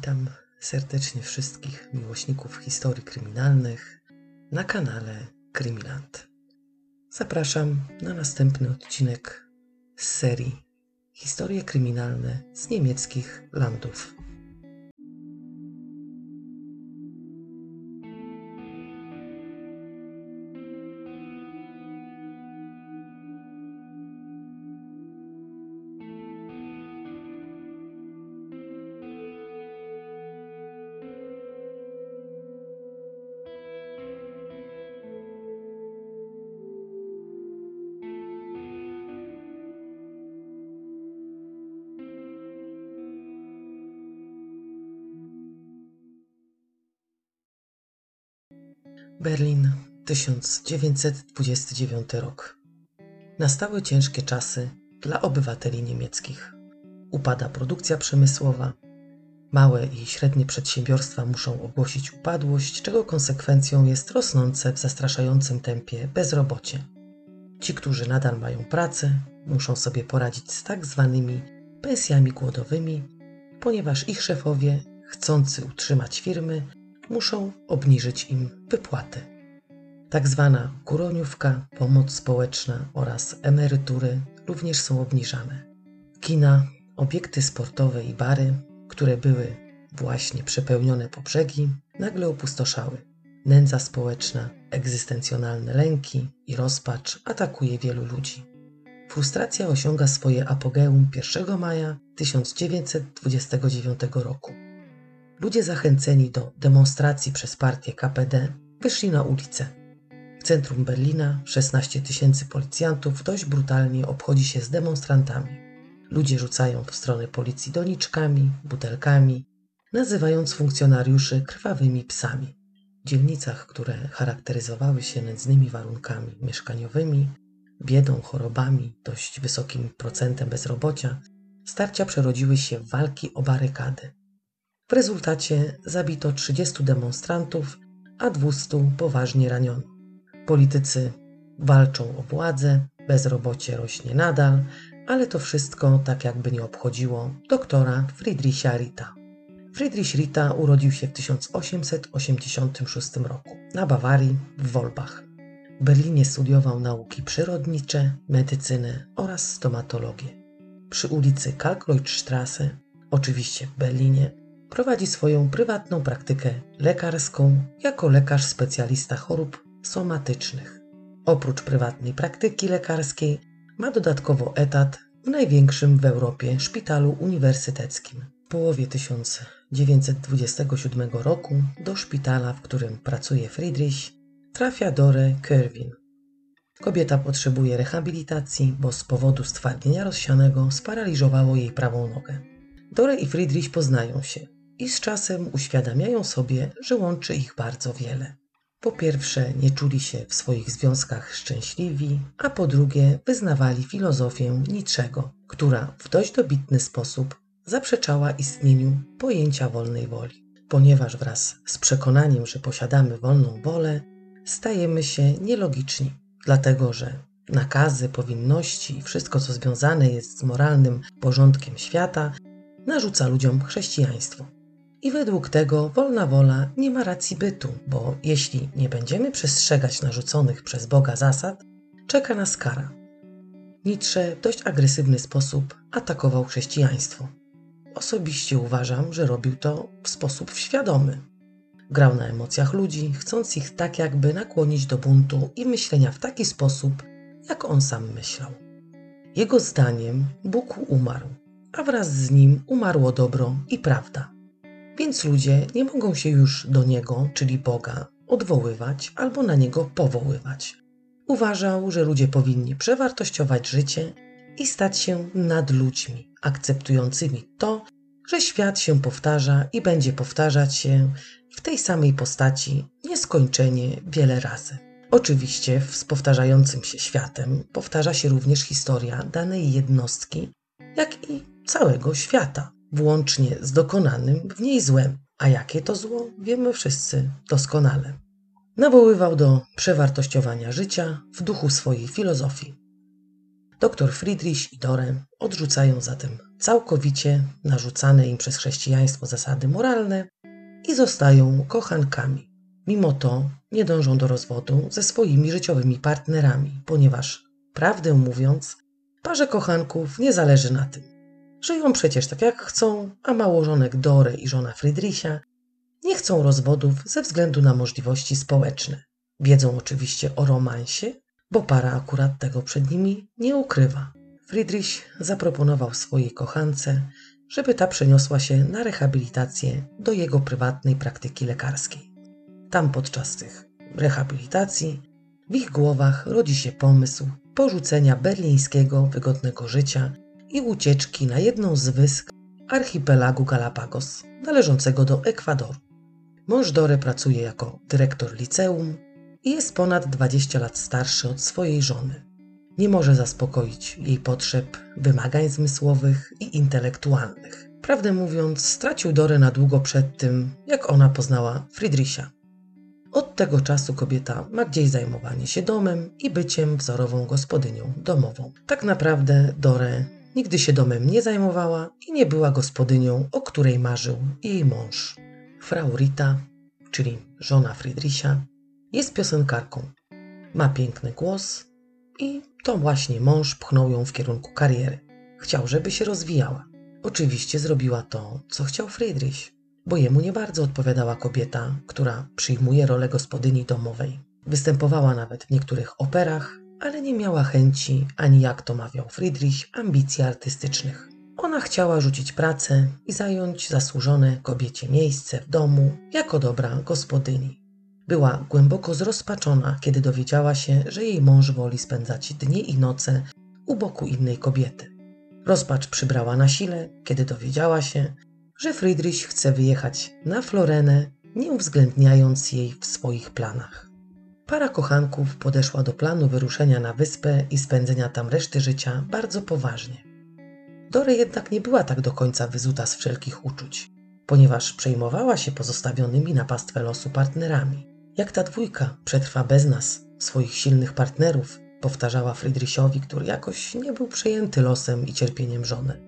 Witam serdecznie wszystkich miłośników historii kryminalnych na kanale Krymiland. Zapraszam na następny odcinek z serii Historie kryminalne z niemieckich landów. Berlin, 1929 rok. Nastały ciężkie czasy dla obywateli niemieckich. Upada produkcja przemysłowa. Małe i średnie przedsiębiorstwa muszą ogłosić upadłość, czego konsekwencją jest rosnące w zastraszającym tempie bezrobocie. Ci, którzy nadal mają pracę, muszą sobie poradzić z tak zwanymi pensjami głodowymi, ponieważ ich szefowie, chcący utrzymać firmy, muszą obniżyć im wypłaty. Tak zwana kuroniówka, pomoc społeczna oraz emerytury również są obniżane. Kina, obiekty sportowe i bary, które były właśnie przepełnione po brzegi, nagle opustoszały. Nędza społeczna, egzystencjonalne lęki i rozpacz atakuje wielu ludzi. Frustracja osiąga swoje apogeum 1 maja 1929 roku. Ludzie zachęceni do demonstracji przez partię KPD wyszli na ulicę. W centrum Berlina 16 tysięcy policjantów dość brutalnie obchodzi się z demonstrantami. Ludzie rzucają w stronę policji doniczkami, butelkami, nazywając funkcjonariuszy krwawymi psami. W dzielnicach, które charakteryzowały się nędznymi warunkami mieszkaniowymi, biedą, chorobami, dość wysokim procentem bezrobocia, starcia przerodziły się w walki o barykady. W rezultacie zabito 30 demonstrantów, a 200 poważnie raniono. Politycy walczą o władzę, bezrobocie rośnie nadal, ale to wszystko tak jakby nie obchodziło doktora Friedricha Rita. Friedrich Rita urodził się w 1886 roku na Bawarii w Wolbach. W Berlinie studiował nauki przyrodnicze, medycynę oraz stomatologię. Przy ulicy Kalkleutstrasse, oczywiście w Berlinie, prowadzi swoją prywatną praktykę lekarską jako lekarz specjalista chorób somatycznych. Oprócz prywatnej praktyki lekarskiej ma dodatkowo etat w największym w Europie szpitalu uniwersyteckim. W połowie 1927 roku do szpitala, w którym pracuje Friedrich, trafia Dore Kerwin. Kobieta potrzebuje rehabilitacji, bo z powodu stwardnienia rozsianego sparaliżowało jej prawą nogę. Dore i Friedrich poznają się i z czasem uświadamiają sobie, że łączy ich bardzo wiele. Po pierwsze, nie czuli się w swoich związkach szczęśliwi, a po drugie, wyznawali filozofię Niczego, która w dość dobitny sposób zaprzeczała istnieniu pojęcia wolnej woli. Ponieważ wraz z przekonaniem, że posiadamy wolną wolę, stajemy się nielogiczni, dlatego że nakazy, powinności i wszystko, co związane jest z moralnym porządkiem świata, narzuca ludziom chrześcijaństwo. I według tego wolna wola nie ma racji bytu, bo jeśli nie będziemy przestrzegać narzuconych przez Boga zasad, czeka nas kara. Nietzsche w dość agresywny sposób atakował chrześcijaństwo. Osobiście uważam, że robił to w sposób świadomy. Grał na emocjach ludzi, chcąc ich tak jakby nakłonić do buntu i myślenia w taki sposób, jak on sam myślał. Jego zdaniem Bóg umarł, a wraz z nim umarło dobro i prawda więc ludzie nie mogą się już do niego, czyli Boga, odwoływać albo na niego powoływać. Uważał, że ludzie powinni przewartościować życie i stać się nad ludźmi, akceptującymi to, że świat się powtarza i będzie powtarzać się w tej samej postaci nieskończenie wiele razy. Oczywiście z powtarzającym się światem powtarza się również historia danej jednostki, jak i całego świata włącznie z dokonanym w niej złem. A jakie to zło, wiemy wszyscy doskonale. Nawoływał do przewartościowania życia w duchu swojej filozofii. Doktor Friedrich i Dore odrzucają zatem całkowicie narzucane im przez chrześcijaństwo zasady moralne i zostają kochankami. Mimo to nie dążą do rozwodu ze swoimi życiowymi partnerami, ponieważ, prawdę mówiąc, parze kochanków nie zależy na tym. Żyją przecież tak jak chcą, a małożonek Dore i żona Friedricha nie chcą rozwodów ze względu na możliwości społeczne. Wiedzą oczywiście o romansie, bo para akurat tego przed nimi nie ukrywa. Friedrich zaproponował swojej kochance, żeby ta przeniosła się na rehabilitację do jego prywatnej praktyki lekarskiej. Tam podczas tych rehabilitacji w ich głowach rodzi się pomysł porzucenia berlińskiego wygodnego życia i ucieczki na jedną z wysp archipelagu Galapagos, należącego do Ekwadoru. Mąż Dore pracuje jako dyrektor liceum i jest ponad 20 lat starszy od swojej żony. Nie może zaspokoić jej potrzeb, wymagań zmysłowych i intelektualnych. Prawdę mówiąc, stracił Dorę na długo przed tym, jak ona poznała Friedricha. Od tego czasu kobieta ma gdzieś zajmowanie się domem i byciem wzorową gospodynią domową. Tak naprawdę Dore nigdy się domem nie zajmowała i nie była gospodynią, o której marzył jej mąż. Frau Rita, czyli żona Friedricha, jest piosenkarką. Ma piękny głos i to właśnie mąż pchnął ją w kierunku kariery. Chciał, żeby się rozwijała. Oczywiście zrobiła to, co chciał Friedrich, bo jemu nie bardzo odpowiadała kobieta, która przyjmuje rolę gospodyni domowej. Występowała nawet w niektórych operach, ale nie miała chęci, ani jak to mawiał Friedrich, ambicji artystycznych. Ona chciała rzucić pracę i zająć zasłużone kobiecie miejsce w domu jako dobra gospodyni. Była głęboko zrozpaczona, kiedy dowiedziała się, że jej mąż woli spędzać dnie i noce u boku innej kobiety. Rozpacz przybrała na sile, kiedy dowiedziała się, że Friedrich chce wyjechać na Florenę, nie uwzględniając jej w swoich planach. Para kochanków podeszła do planu wyruszenia na wyspę i spędzenia tam reszty życia bardzo poważnie. Dore jednak nie była tak do końca wyzuta z wszelkich uczuć, ponieważ przejmowała się pozostawionymi na pastwę losu partnerami. Jak ta dwójka przetrwa bez nas, swoich silnych partnerów, powtarzała Friedrichowi, który jakoś nie był przejęty losem i cierpieniem żony.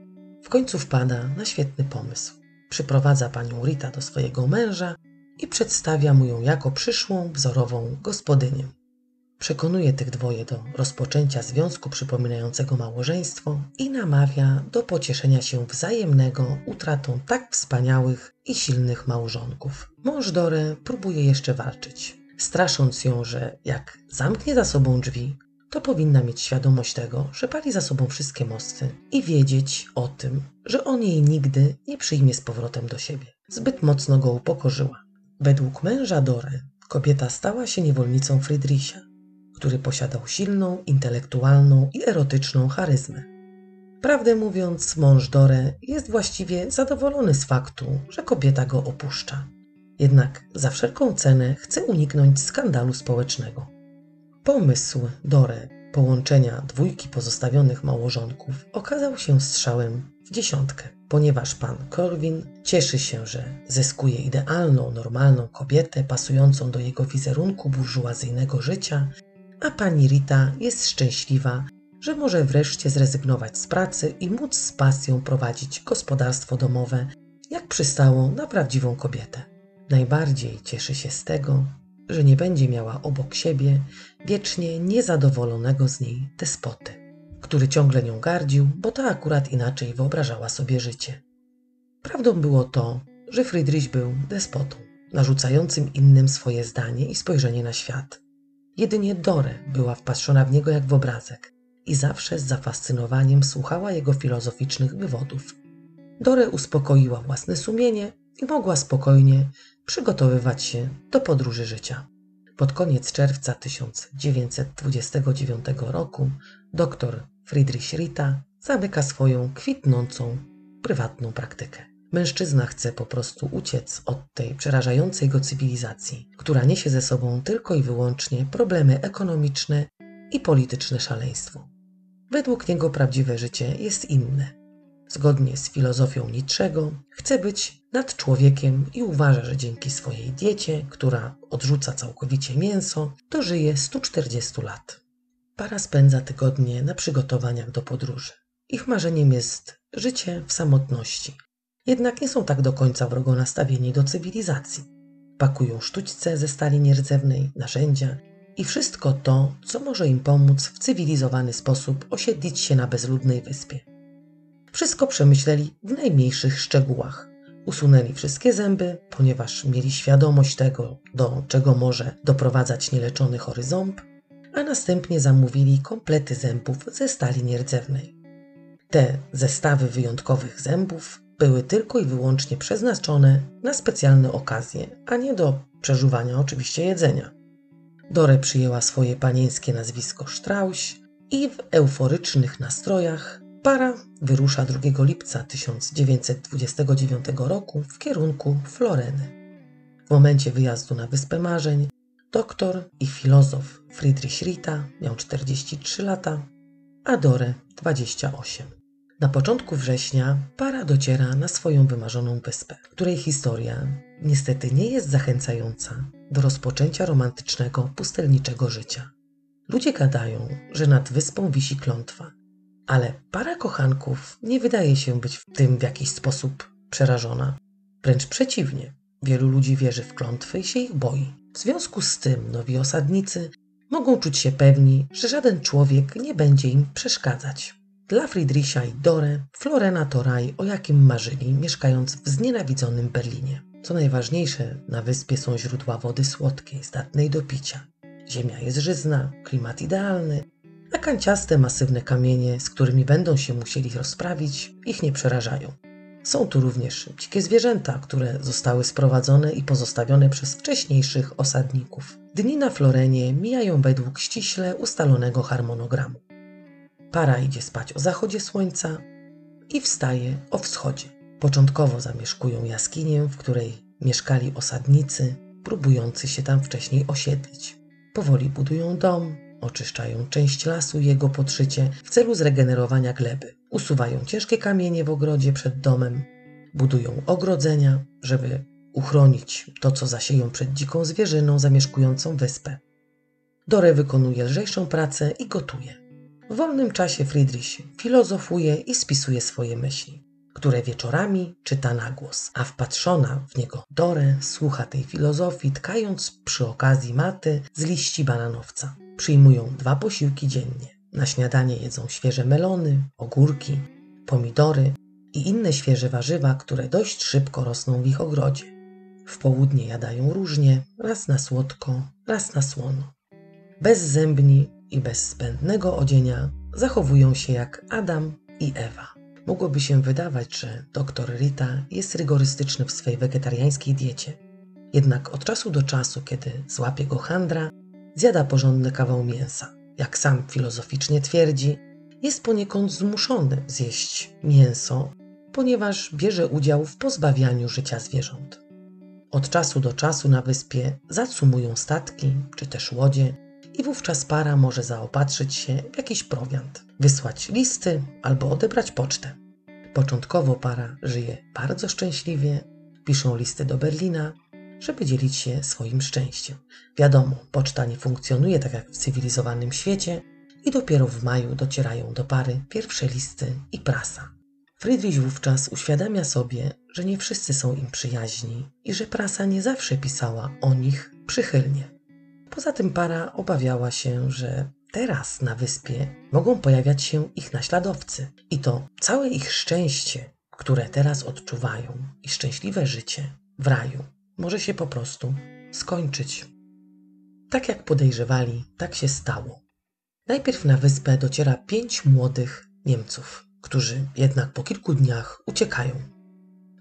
W końcu wpada na świetny pomysł. Przyprowadza panią Rita do swojego męża i przedstawia mu ją jako przyszłą, wzorową gospodynię. Przekonuje tych dwoje do rozpoczęcia związku przypominającego małżeństwo i namawia do pocieszenia się wzajemnego utratą tak wspaniałych i silnych małżonków. Mąż Dore próbuje jeszcze walczyć, strasząc ją, że jak zamknie za sobą drzwi, to powinna mieć świadomość tego, że pali za sobą wszystkie mosty i wiedzieć o tym, że on jej nigdy nie przyjmie z powrotem do siebie. Zbyt mocno go upokorzyła. Według męża Dore kobieta stała się niewolnicą Friedricha, który posiadał silną, intelektualną i erotyczną charyzmę. Prawdę mówiąc, mąż Dore jest właściwie zadowolony z faktu, że kobieta go opuszcza. Jednak za wszelką cenę chce uniknąć skandalu społecznego. Pomysł Dore połączenia dwójki pozostawionych małżonków okazał się strzałem dziesiątkę, ponieważ pan Corwin cieszy się, że zyskuje idealną, normalną kobietę pasującą do jego wizerunku burżuazyjnego życia, a pani Rita jest szczęśliwa, że może wreszcie zrezygnować z pracy i móc z pasją prowadzić gospodarstwo domowe, jak przystało na prawdziwą kobietę. Najbardziej cieszy się z tego, że nie będzie miała obok siebie wiecznie niezadowolonego z niej despoty, który ciągle nią gardził, bo ta akurat inaczej wyobrażała sobie życie. Prawdą było to, że Friedrich był despotą, narzucającym innym swoje zdanie i spojrzenie na świat. Jedynie Dore była wpatrzona w niego jak w obrazek i zawsze z zafascynowaniem słuchała jego filozoficznych wywodów. Dore uspokoiła własne sumienie i mogła spokojnie przygotowywać się do podróży życia. Pod koniec czerwca 1929 roku dr Friedrich Rita zamyka swoją kwitnącą, prywatną praktykę. Mężczyzna chce po prostu uciec od tej przerażającej go cywilizacji, która niesie ze sobą tylko i wyłącznie problemy ekonomiczne i polityczne szaleństwo. Według niego prawdziwe życie jest inne zgodnie z filozofią Nietzschego, chce być nad człowiekiem i uważa, że dzięki swojej diecie, która odrzuca całkowicie mięso, dożyje 140 lat. Para spędza tygodnie na przygotowaniach do podróży. Ich marzeniem jest życie w samotności. Jednak nie są tak do końca wrogo nastawieni do cywilizacji. Pakują sztućce ze stali nierdzewnej, narzędzia i wszystko to, co może im pomóc w cywilizowany sposób osiedlić się na bezludnej wyspie. Wszystko przemyśleli w najmniejszych szczegółach. Usunęli wszystkie zęby, ponieważ mieli świadomość tego, do czego może doprowadzać nieleczony chory ząb, a następnie zamówili komplety zębów ze stali nierdzewnej. Te zestawy wyjątkowych zębów były tylko i wyłącznie przeznaczone na specjalne okazje, a nie do przeżuwania oczywiście jedzenia. Dore przyjęła swoje panieńskie nazwisko Strauś i w euforycznych nastrojach para wyrusza 2 lipca 1929 roku w kierunku Floreny. W momencie wyjazdu na Wyspę Marzeń doktor i filozof Friedrich Rita miał 43 lata, a Dore 28. Na początku września para dociera na swoją wymarzoną wyspę, której historia niestety nie jest zachęcająca do rozpoczęcia romantycznego, pustelniczego życia. Ludzie gadają, że nad wyspą wisi klątwa, ale para kochanków nie wydaje się być w tym w jakiś sposób przerażona. Wręcz przeciwnie, wielu ludzi wierzy w klątwy i się ich boi. W związku z tym nowi osadnicy mogą czuć się pewni, że żaden człowiek nie będzie im przeszkadzać. Dla Friedricha i Dore Florena to raj, o jakim marzyli, mieszkając w znienawidzonym Berlinie. Co najważniejsze, na wyspie są źródła wody słodkiej, zdatnej do picia. Ziemia jest żyzna, klimat idealny, a kanciaste, masywne kamienie, z którymi będą się musieli rozprawić, ich nie przerażają. Są tu również dzikie zwierzęta, które zostały sprowadzone i pozostawione przez wcześniejszych osadników. Dni na Florenie mijają według ściśle ustalonego harmonogramu. Para idzie spać o zachodzie słońca i wstaje o wschodzie. Początkowo zamieszkują jaskinię, w której mieszkali osadnicy, próbujący się tam wcześniej osiedlić. Powoli budują dom, oczyszczają część lasu i jego podszycie w celu zregenerowania gleby. Usuwają ciężkie kamienie w ogrodzie przed domem, budują ogrodzenia, żeby uchronić to, co zasieją przed dziką zwierzyną zamieszkującą wyspę. Dore wykonuje lżejszą pracę i gotuje. W wolnym czasie Friedrich filozofuje i spisuje swoje myśli, które wieczorami czyta na głos, a wpatrzona w niego Dore słucha tej filozofii, tkając przy okazji maty z liści bananowca. Przyjmują dwa posiłki dziennie. Na śniadanie jedzą świeże melony, ogórki, pomidory i inne świeże warzywa, które dość szybko rosną w ich ogrodzie. W południe jadają różnie, raz na słodko, raz na słono. Bezzębni i bez zbędnego odzienia zachowują się jak Adam i Ewa. Mogłoby się wydawać, że dr Rita jest rygorystyczny w swej wegetariańskiej diecie. Jednak od czasu do czasu, kiedy złapie go handra, zjada porządny kawał mięsa. Jak sam filozoficznie twierdzi, jest poniekąd zmuszony zjeść mięso, ponieważ bierze udział w pozbawianiu życia zwierząt. Od czasu do czasu na wyspie zacumują statki czy też łodzie i wówczas para może zaopatrzyć się w jakiś prowiant, wysłać listy albo odebrać pocztę. Początkowo para żyje bardzo szczęśliwie, piszą listy do Berlina, żeby dzielić się swoim szczęściem. Wiadomo, poczta nie funkcjonuje tak jak w cywilizowanym świecie i dopiero w maju docierają do pary pierwsze listy i prasa. Friedrich wówczas uświadamia sobie, że nie wszyscy są im przyjaźni i że prasa nie zawsze pisała o nich przychylnie. Poza tym para obawiała się, że teraz na wyspie mogą pojawiać się ich naśladowcy i to całe ich szczęście, które teraz odczuwają i szczęśliwe życie w raju może się po prostu skończyć. Tak jak podejrzewali, tak się stało. Najpierw na wyspę dociera pięć młodych Niemców, którzy jednak po kilku dniach uciekają.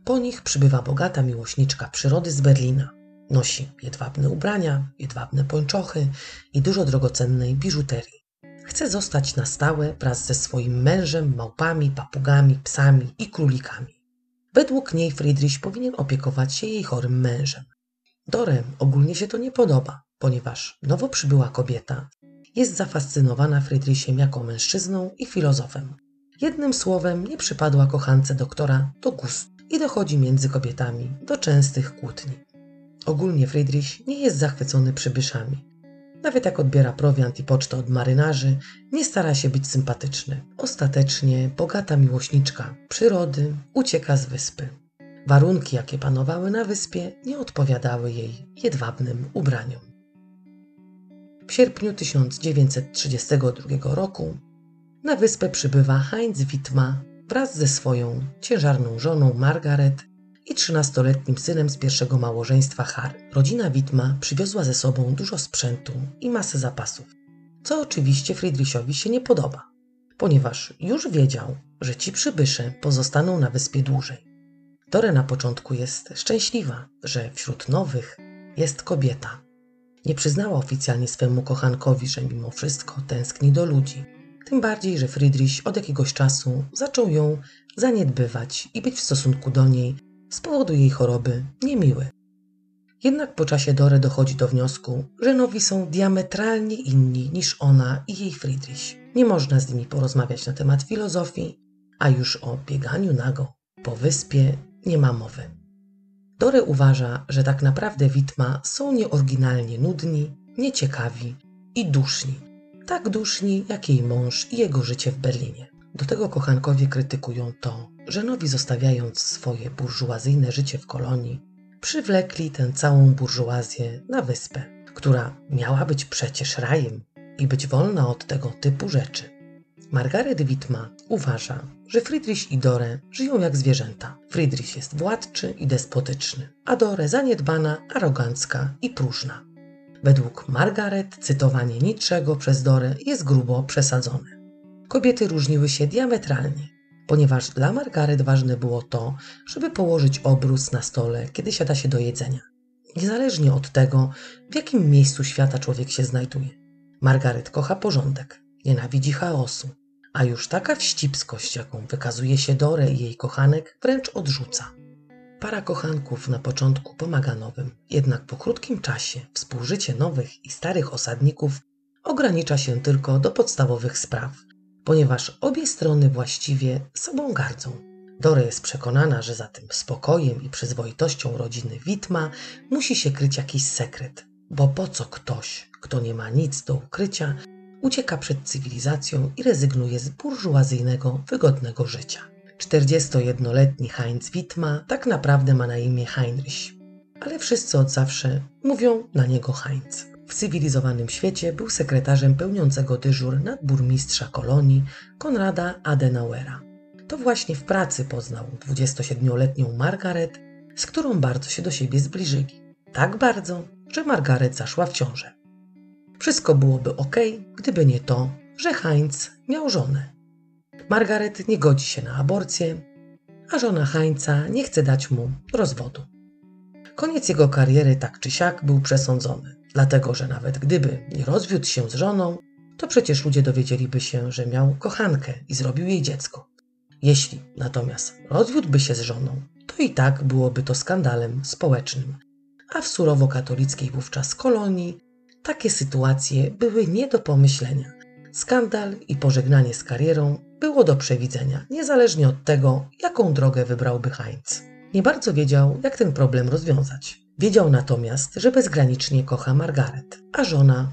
Po nich przybywa bogata miłośniczka przyrody z Berlina. Nosi jedwabne ubrania, jedwabne pończochy i dużo drogocennej biżuterii. Chce zostać na stałe wraz ze swoim mężem, małpami, papugami, psami i królikami. Według niej Friedrich powinien opiekować się jej chorym mężem. Dorem ogólnie się to nie podoba, ponieważ nowo przybyła kobieta jest zafascynowana Friedrichem jako mężczyzną i filozofem. Jednym słowem nie przypadła kochance doktora do gustu i dochodzi między kobietami do częstych kłótni. Ogólnie Friedrich nie jest zachwycony przybyszami. Nawet jak odbiera prowiant i pocztę od marynarzy, nie stara się być sympatyczny. Ostatecznie bogata miłośniczka przyrody ucieka z wyspy. Warunki, jakie panowały na wyspie, nie odpowiadały jej jedwabnym ubraniom. W sierpniu 1932 roku na wyspę przybywa Heinz Wittma wraz ze swoją ciężarną żoną Margaret i 13-letnim synem z pierwszego małżeństwa Harry. Rodzina Wittma przywiozła ze sobą dużo sprzętu i masę zapasów, co oczywiście Friedrichowi się nie podoba, ponieważ już wiedział, że ci przybysze pozostaną na wyspie dłużej. Dore na początku jest szczęśliwa, że wśród nowych jest kobieta. Nie przyznała oficjalnie swemu kochankowi, że mimo wszystko tęskni do ludzi. Tym bardziej, że Friedrich od jakiegoś czasu zaczął ją zaniedbywać i być w stosunku do niej z powodu jej choroby niemiły. Jednak po czasie Dore dochodzi do wniosku, że nowi są diametralnie inni niż ona i jej Friedrich. Nie można z nimi porozmawiać na temat filozofii, a już o bieganiu nago po wyspie nie ma mowy. Dore uważa, że tak naprawdę Witma są nieoryginalnie nudni, nieciekawi i duszni. Tak duszni jak jej mąż i jego życie w Berlinie. Do tego kochankowie krytykują to, że nowi zostawiając swoje burżuazyjne życie w kolonii, przywlekli tę całą burżuazję na wyspę, która miała być przecież rajem i być wolna od tego typu rzeczy. Margaret Wittma uważa, że Friedrich i Dore żyją jak zwierzęta. Friedrich jest władczy i despotyczny, a Dore zaniedbana, arogancka i próżna. Według Margaret cytowanie niczego przez Dore jest grubo przesadzone. Kobiety różniły się diametralnie, ponieważ dla Margaret ważne było to, żeby położyć obrus na stole, kiedy siada się do jedzenia. Niezależnie od tego, w jakim miejscu świata człowiek się znajduje. Margaret kocha porządek, nienawidzi chaosu, a już taka wścibskość, jaką wykazuje się Dore i jej kochanek, wręcz odrzuca. Para kochanków na początku pomaga nowym, jednak po krótkim czasie współżycie nowych i starych osadników ogranicza się tylko do podstawowych spraw, ponieważ obie strony właściwie sobą gardzą. Dore jest przekonana, że za tym spokojem i przyzwoitością rodziny Witma musi się kryć jakiś sekret, bo po co ktoś, kto nie ma nic do ukrycia, ucieka przed cywilizacją i rezygnuje z burżuazyjnego, wygodnego życia. 41-letni Heinz Wittma tak naprawdę ma na imię Heinrich, ale wszyscy od zawsze mówią na niego Heinz. W cywilizowanym świecie był sekretarzem pełniącego dyżur nadburmistrza kolonii Konrada Adenauera. To właśnie w pracy poznał 27-letnią Margaret, z którą bardzo się do siebie zbliżyli. Tak bardzo, że Margaret zaszła w ciążę. Wszystko byłoby ok, gdyby nie to, że Heinz miał żonę. Margaret nie godzi się na aborcję, a żona Heinza nie chce dać mu rozwodu. Koniec jego kariery tak czy siak był przesądzony, dlatego że nawet gdyby nie rozwiódł się z żoną, to przecież ludzie dowiedzieliby się, że miał kochankę i zrobił jej dziecko. Jeśli natomiast rozwiódłby się z żoną, to i tak byłoby to skandalem społecznym, a w surowo katolickiej wówczas kolonii takie sytuacje były nie do pomyślenia. Skandal i pożegnanie z karierą było do przewidzenia, niezależnie od tego, jaką drogę wybrałby Heinz. Nie bardzo wiedział, jak ten problem rozwiązać. Wiedział natomiast, że bezgranicznie kocha Margaret, a żona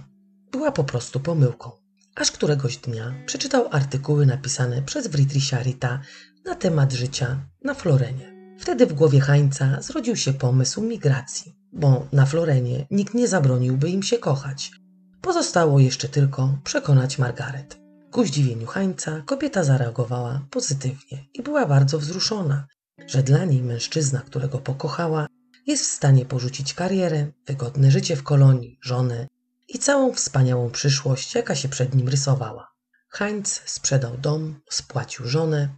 była po prostu pomyłką. Aż któregoś dnia przeczytał artykuły napisane przez Friedricha Rita na temat życia na Florenie. Wtedy w głowie Heinza zrodził się pomysł migracji bo na Florenie nikt nie zabroniłby im się kochać. Pozostało jeszcze tylko przekonać Margaret. Ku zdziwieniu Hańca kobieta zareagowała pozytywnie i była bardzo wzruszona, że dla niej mężczyzna, którego pokochała, jest w stanie porzucić karierę, wygodne życie w kolonii, żonę i całą wspaniałą przyszłość, jaka się przed nim rysowała. Heinz sprzedał dom, spłacił żonę.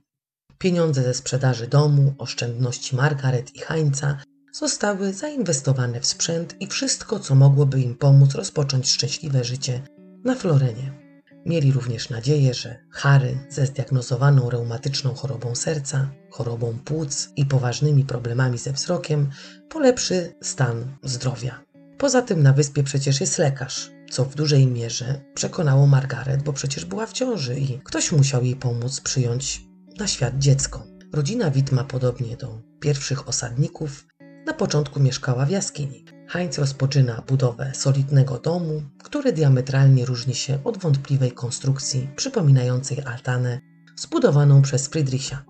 Pieniądze ze sprzedaży domu, oszczędności Margaret i Heinza zostały zainwestowane w sprzęt i wszystko, co mogłoby im pomóc rozpocząć szczęśliwe życie na Florenie. Mieli również nadzieję, że Harry ze zdiagnozowaną reumatyczną chorobą serca, chorobą płuc i poważnymi problemami ze wzrokiem polepszy stan zdrowia. Poza tym na wyspie przecież jest lekarz, co w dużej mierze przekonało Margaret, bo przecież była w ciąży i ktoś musiał jej pomóc przyjąć na świat dziecko. Rodzina Witma, podobnie do pierwszych osadników, na początku mieszkała w jaskini. Heinz rozpoczyna budowę solidnego domu, który diametralnie różni się od wątpliwej konstrukcji przypominającej altanę zbudowaną przez Friedricha.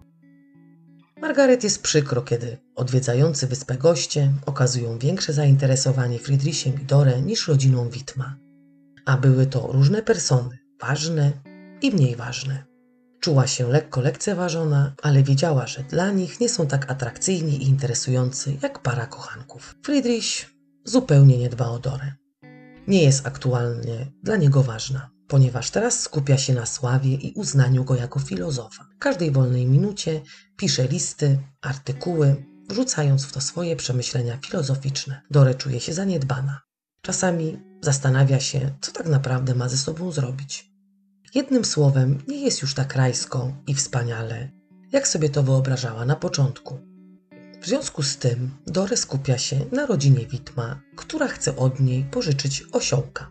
Margaret jest przykro, kiedy odwiedzający wyspę goście okazują większe zainteresowanie Friedrichem i Dore niż rodziną Witma. A były to różne persony, ważne i mniej ważne. Czuła się lekko lekceważona, ale wiedziała, że dla nich nie są tak atrakcyjni i interesujący jak para kochanków. Friedrich zupełnie nie dba o Dorę. Nie jest aktualnie dla niego ważna, ponieważ teraz skupia się na sławie i uznaniu go jako filozofa. W każdej wolnej minucie pisze listy, artykuły, wrzucając w to swoje przemyślenia filozoficzne. Dore czuje się zaniedbana. Czasami zastanawia się, co tak naprawdę ma ze sobą zrobić. Jednym słowem, nie jest już tak rajsko i wspaniale, jak sobie to wyobrażała na początku. W związku z tym Dore skupia się na rodzinie Witma, która chce od niej pożyczyć osiołka.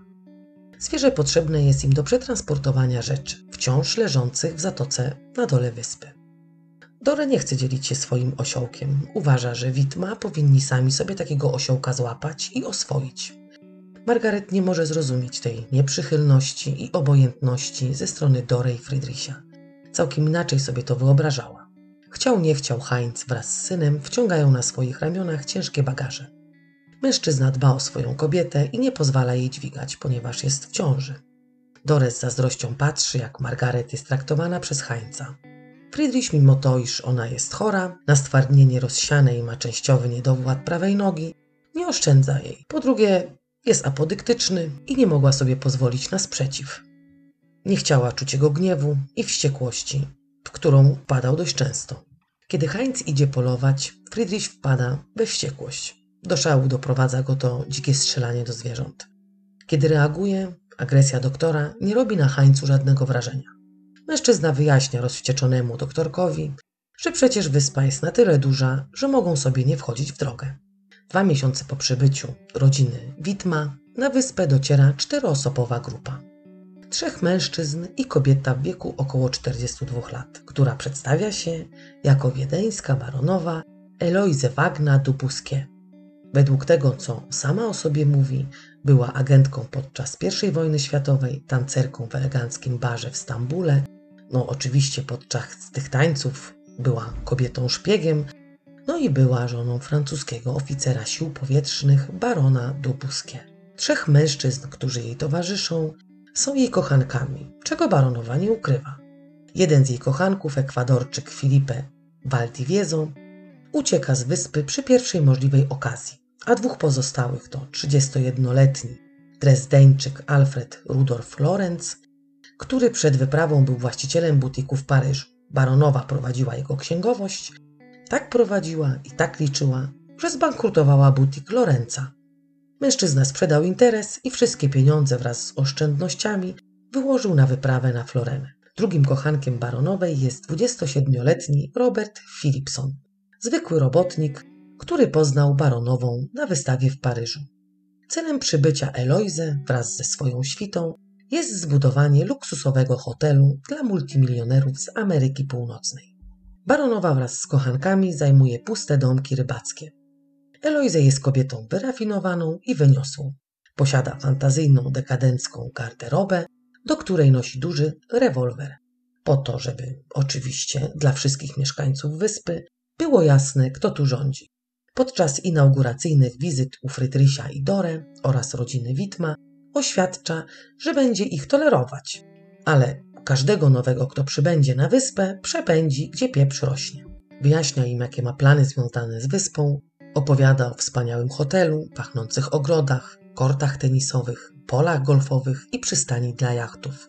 Zwierzę potrzebne jest im do przetransportowania rzeczy, wciąż leżących w zatoce na dole wyspy. Dore nie chce dzielić się swoim osiołkiem. Uważa, że Witma powinni sami sobie takiego osiołka złapać i oswoić. Margaret nie może zrozumieć tej nieprzychylności i obojętności ze strony Dore i Friedricha. Całkiem inaczej sobie to wyobrażała. Chciał nie chciał Heinz wraz z synem wciągają na swoich ramionach ciężkie bagaże. Mężczyzna dba o swoją kobietę i nie pozwala jej dźwigać, ponieważ jest w ciąży. Dore z zazdrością patrzy, jak Margaret jest traktowana przez Heinza. Friedrich, mimo to, iż ona jest chora, na stwardnienie rozsiane i ma częściowy niedowład prawej nogi, nie oszczędza jej. Po drugie, jest apodyktyczny i nie mogła sobie pozwolić na sprzeciw. Nie chciała czuć jego gniewu i wściekłości, w którą wpadał dość często. Kiedy Heinz idzie polować, Friedrich wpada we wściekłość. Do szału doprowadza go to dzikie strzelanie do zwierząt. Kiedy reaguje, agresja doktora nie robi na Heinzu żadnego wrażenia. Mężczyzna wyjaśnia rozwścieczonemu doktorkowi, że przecież wyspa jest na tyle duża, że mogą sobie nie wchodzić w drogę. Dwa miesiące po przybyciu rodziny Witma na wyspę dociera czteroosobowa grupa. Trzech mężczyzn i kobieta w wieku około 42 lat, która przedstawia się jako wiedeńska baronowa Eloise Wagna Dubuskie. Według tego, co sama o sobie mówi, była agentką podczas I wojny światowej, tancerką w eleganckim barze w Stambule. No, oczywiście podczas tych tańców była kobietą szpiegiem, no i była żoną francuskiego oficera sił powietrznych barona Dubuskie. Trzech mężczyzn, którzy jej towarzyszą, są jej kochankami, czego baronowa nie ukrywa. Jeden z jej kochanków, ekwadorczyk Filipe Valdivieso, ucieka z wyspy przy pierwszej możliwej okazji, a dwóch pozostałych to 31-letni drezdeńczyk Alfred Rudolf Lorenz, który przed wyprawą był właścicielem butiku w Paryżu. Baronowa prowadziła jego księgowość, tak prowadziła i tak liczyła, że zbankrutowała butik Lorenza. Mężczyzna sprzedał interes i wszystkie pieniądze wraz z oszczędnościami wyłożył na wyprawę na Florenę. Drugim kochankiem baronowej jest 27-letni Robert Philipson, zwykły robotnik, który poznał baronową na wystawie w Paryżu. Celem przybycia Eloise wraz ze swoją świtą jest zbudowanie luksusowego hotelu dla multimilionerów z Ameryki Północnej. Baronowa wraz z kochankami zajmuje puste domki rybackie. Eloise jest kobietą wyrafinowaną i wyniosłą. Posiada fantazyjną, dekadencką garderobę, do której nosi duży rewolwer. Po to, żeby oczywiście dla wszystkich mieszkańców wyspy było jasne, kto tu rządzi. Podczas inauguracyjnych wizyt u Frytrysia i Dore oraz rodziny Witma oświadcza, że będzie ich tolerować, ale każdego nowego, kto przybędzie na wyspę, przepędzi, gdzie pieprz rośnie. Wyjaśnia im, jakie ma plany związane z wyspą, opowiada o wspaniałym hotelu, pachnących ogrodach, kortach tenisowych, polach golfowych i przystani dla jachtów.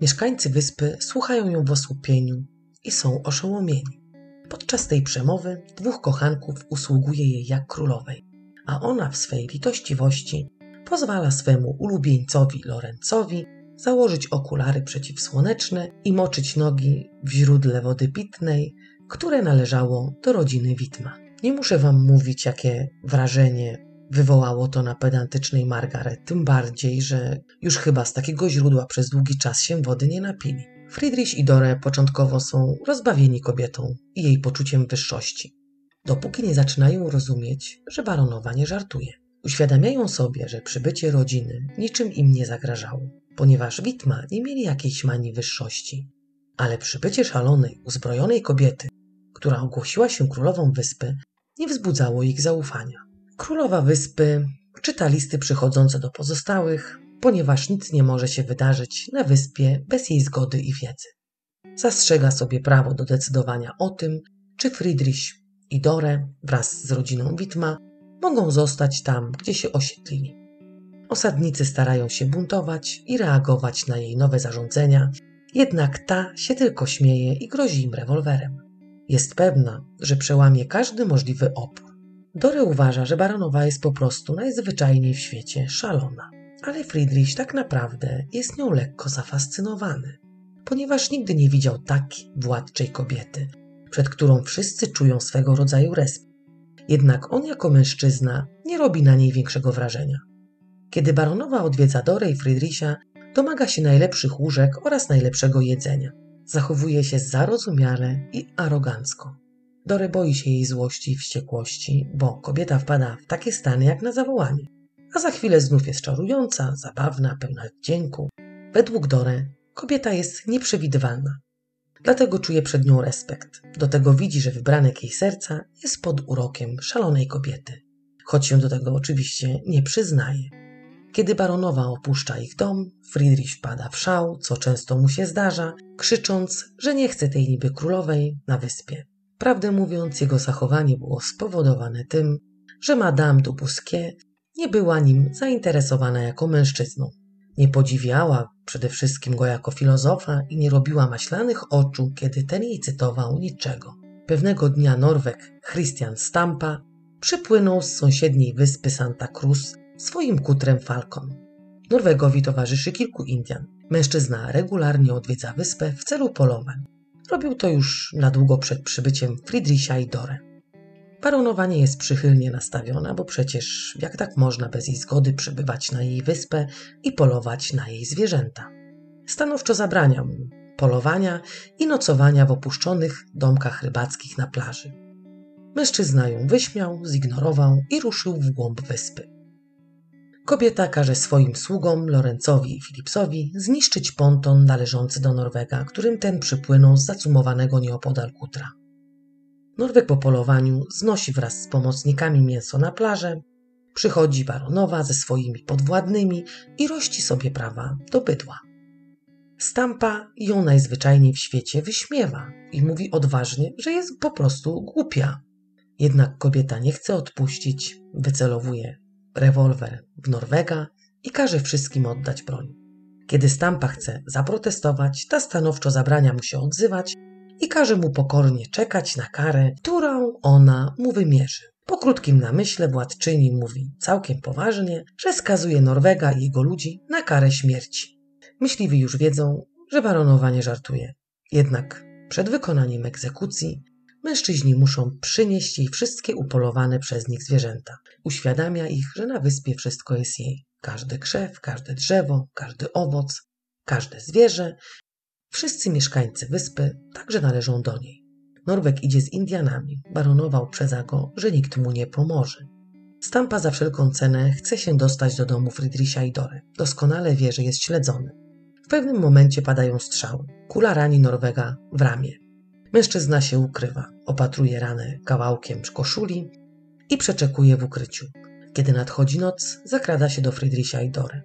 Mieszkańcy wyspy słuchają ją w osłupieniu i są oszołomieni. Podczas tej przemowy dwóch kochanków usługuje jej jak królowej, a ona w swej litościwości pozwala swemu ulubieńcowi Lorencowi założyć okulary przeciwsłoneczne i moczyć nogi w źródle wody pitnej, które należało do rodziny Witma. Nie muszę wam mówić, jakie wrażenie wywołało to na pedantycznej Margaret, tym bardziej, że już chyba z takiego źródła przez długi czas się wody nie napili. Friedrich i Dore początkowo są rozbawieni kobietą i jej poczuciem wyższości, dopóki nie zaczynają rozumieć, że baronowa nie żartuje. Uświadamiają sobie, że przybycie rodziny niczym im nie zagrażało, ponieważ Witma nie mieli jakiejś manii wyższości. Ale przybycie szalonej, uzbrojonej kobiety, która ogłosiła się królową wyspy, nie wzbudzało ich zaufania. Królowa wyspy czyta listy przychodzące do pozostałych, ponieważ nic nie może się wydarzyć na wyspie bez jej zgody i wiedzy. Zastrzega sobie prawo do decydowania o tym, czy Friedrich i Dore wraz z rodziną Witma mogą zostać tam, gdzie się osiedlili. Osadnicy starają się buntować i reagować na jej nowe zarządzenia, jednak ta się tylko śmieje i grozi im rewolwerem. Jest pewna, że przełamie każdy możliwy opór. Dore uważa, że baronowa jest po prostu najzwyczajniej w świecie szalona, ale Friedrich tak naprawdę jest nią lekko zafascynowany, ponieważ nigdy nie widział takiej władczej kobiety, przed którą wszyscy czują swego rodzaju respekt. Jednak on jako mężczyzna nie robi na niej większego wrażenia. Kiedy baronowa odwiedza Dorę i Friedricha, domaga się najlepszych łóżek oraz najlepszego jedzenia. Zachowuje się zarozumiale i arogancko. Dore boi się jej złości i wściekłości, bo kobieta wpada w takie stany jak na zawołanie. A za chwilę znów jest czarująca, zabawna, pełna wdzięku. Według Dore kobieta jest nieprzewidywalna. Dlatego czuje przed nią respekt. Do tego widzi, że wybranek jej serca jest pod urokiem szalonej kobiety. Choć się do tego oczywiście nie przyznaje. Kiedy baronowa opuszcza ich dom, Friedrich wpada w szał, co często mu się zdarza, krzycząc, że nie chce tej niby królowej na wyspie. Prawdę mówiąc, jego zachowanie było spowodowane tym, że Madame du Bousquet nie była nim zainteresowana jako mężczyzną. Nie podziwiała przede wszystkim go jako filozofa i nie robiła maślanych oczu, kiedy ten jej cytował niczego. Pewnego dnia Norweg Christian Stampa przypłynął z sąsiedniej wyspy Santa Cruz swoim kutrem Falcon. Norwegowi towarzyszy kilku Indian. Mężczyzna regularnie odwiedza wyspę w celu polowań. Robił to już na długo przed przybyciem Friedricha i Dore. Baronowa nie jest przychylnie nastawiona, bo przecież jak tak można bez jej zgody przybywać na jej wyspę i polować na jej zwierzęta? Stanowczo zabrania mu polowania i nocowania w opuszczonych domkach rybackich na plaży. Mężczyzna ją wyśmiał, zignorował i ruszył w głąb wyspy. Kobieta każe swoim sługom, Lorencowi i Philipsowi, zniszczyć ponton należący do Norwega, którym ten przypłynął z zacumowanego nieopodal kutra. Norweg po polowaniu znosi wraz z pomocnikami mięso na plażę, przychodzi baronowa ze swoimi podwładnymi i rości sobie prawa do bydła. Stampa ją najzwyczajniej w świecie wyśmiewa i mówi odważnie, że jest po prostu głupia. Jednak kobieta nie chce odpuścić, wycelowuje rewolwer w Norwega i każe wszystkim oddać broń. Kiedy Stampa chce zaprotestować, ta stanowczo zabrania mu się odzywać i każe mu pokornie czekać na karę, którą ona mu wymierzy. Po krótkim namyśle władczyni mówi całkiem poważnie, że skazuje Norwega i jego ludzi na karę śmierci. Myśliwi już wiedzą, że baronowa nie żartuje. Jednak przed wykonaniem egzekucji mężczyźni muszą przynieść jej wszystkie upolowane przez nich zwierzęta. Uświadamia ich, że na wyspie wszystko jest jej. Każdy krzew, każde drzewo, każdy owoc, każde zwierzę Wszyscy mieszkańcy wyspy także należą do niej. Norweg idzie z Indianami, baronował przeza go, że nikt mu nie pomoże. Stampa za wszelką cenę chce się dostać do domu Friedricha i Dory. Doskonale wie, że jest śledzony. W pewnym momencie padają strzały. Kula rani Norwega w ramię. Mężczyzna się ukrywa, opatruje ranę kawałkiem koszuli i przeczekuje w ukryciu. Kiedy nadchodzi noc, zakrada się do Friedricha i Dory.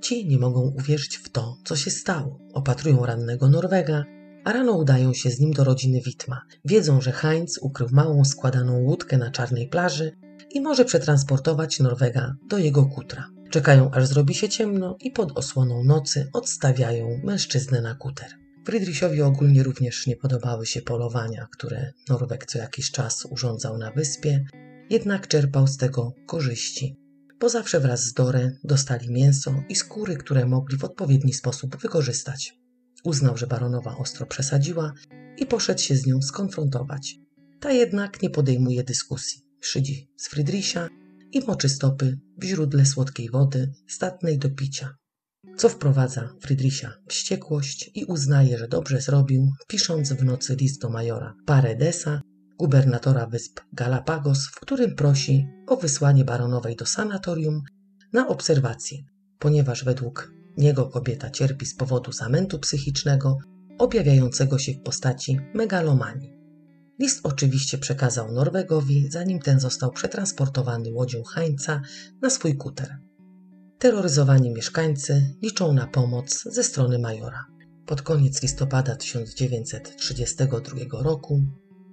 Ci nie mogą uwierzyć w to, co się stało. Opatrują rannego Norwega, a rano udają się z nim do rodziny Witma. Wiedzą, że Heinz ukrył małą składaną łódkę na czarnej plaży i może przetransportować Norwega do jego kutra. Czekają aż zrobi się ciemno i pod osłoną nocy odstawiają mężczyznę na kuter. Friedrichowi ogólnie również nie podobały się polowania, które Norweg co jakiś czas urządzał na wyspie, jednak czerpał z tego korzyści bo zawsze wraz z Dore dostali mięso i skóry, które mogli w odpowiedni sposób wykorzystać. Uznał, że baronowa ostro przesadziła i poszedł się z nią skonfrontować. Ta jednak nie podejmuje dyskusji. Szydzi z Friedricha i moczy stopy w źródle słodkiej wody, statnej do picia. Co wprowadza Friedricha wściekłość i uznaje, że dobrze zrobił, pisząc w nocy list do majora Paredesa gubernatora wysp Galapagos, w którym prosi o wysłanie baronowej do sanatorium na obserwację, ponieważ według niego kobieta cierpi z powodu zamętu psychicznego objawiającego się w postaci megalomanii. List oczywiście przekazał Norwegowi, zanim ten został przetransportowany łodzią Hańca na swój kuter. Terroryzowani mieszkańcy liczą na pomoc ze strony majora. Pod koniec listopada 1932 roku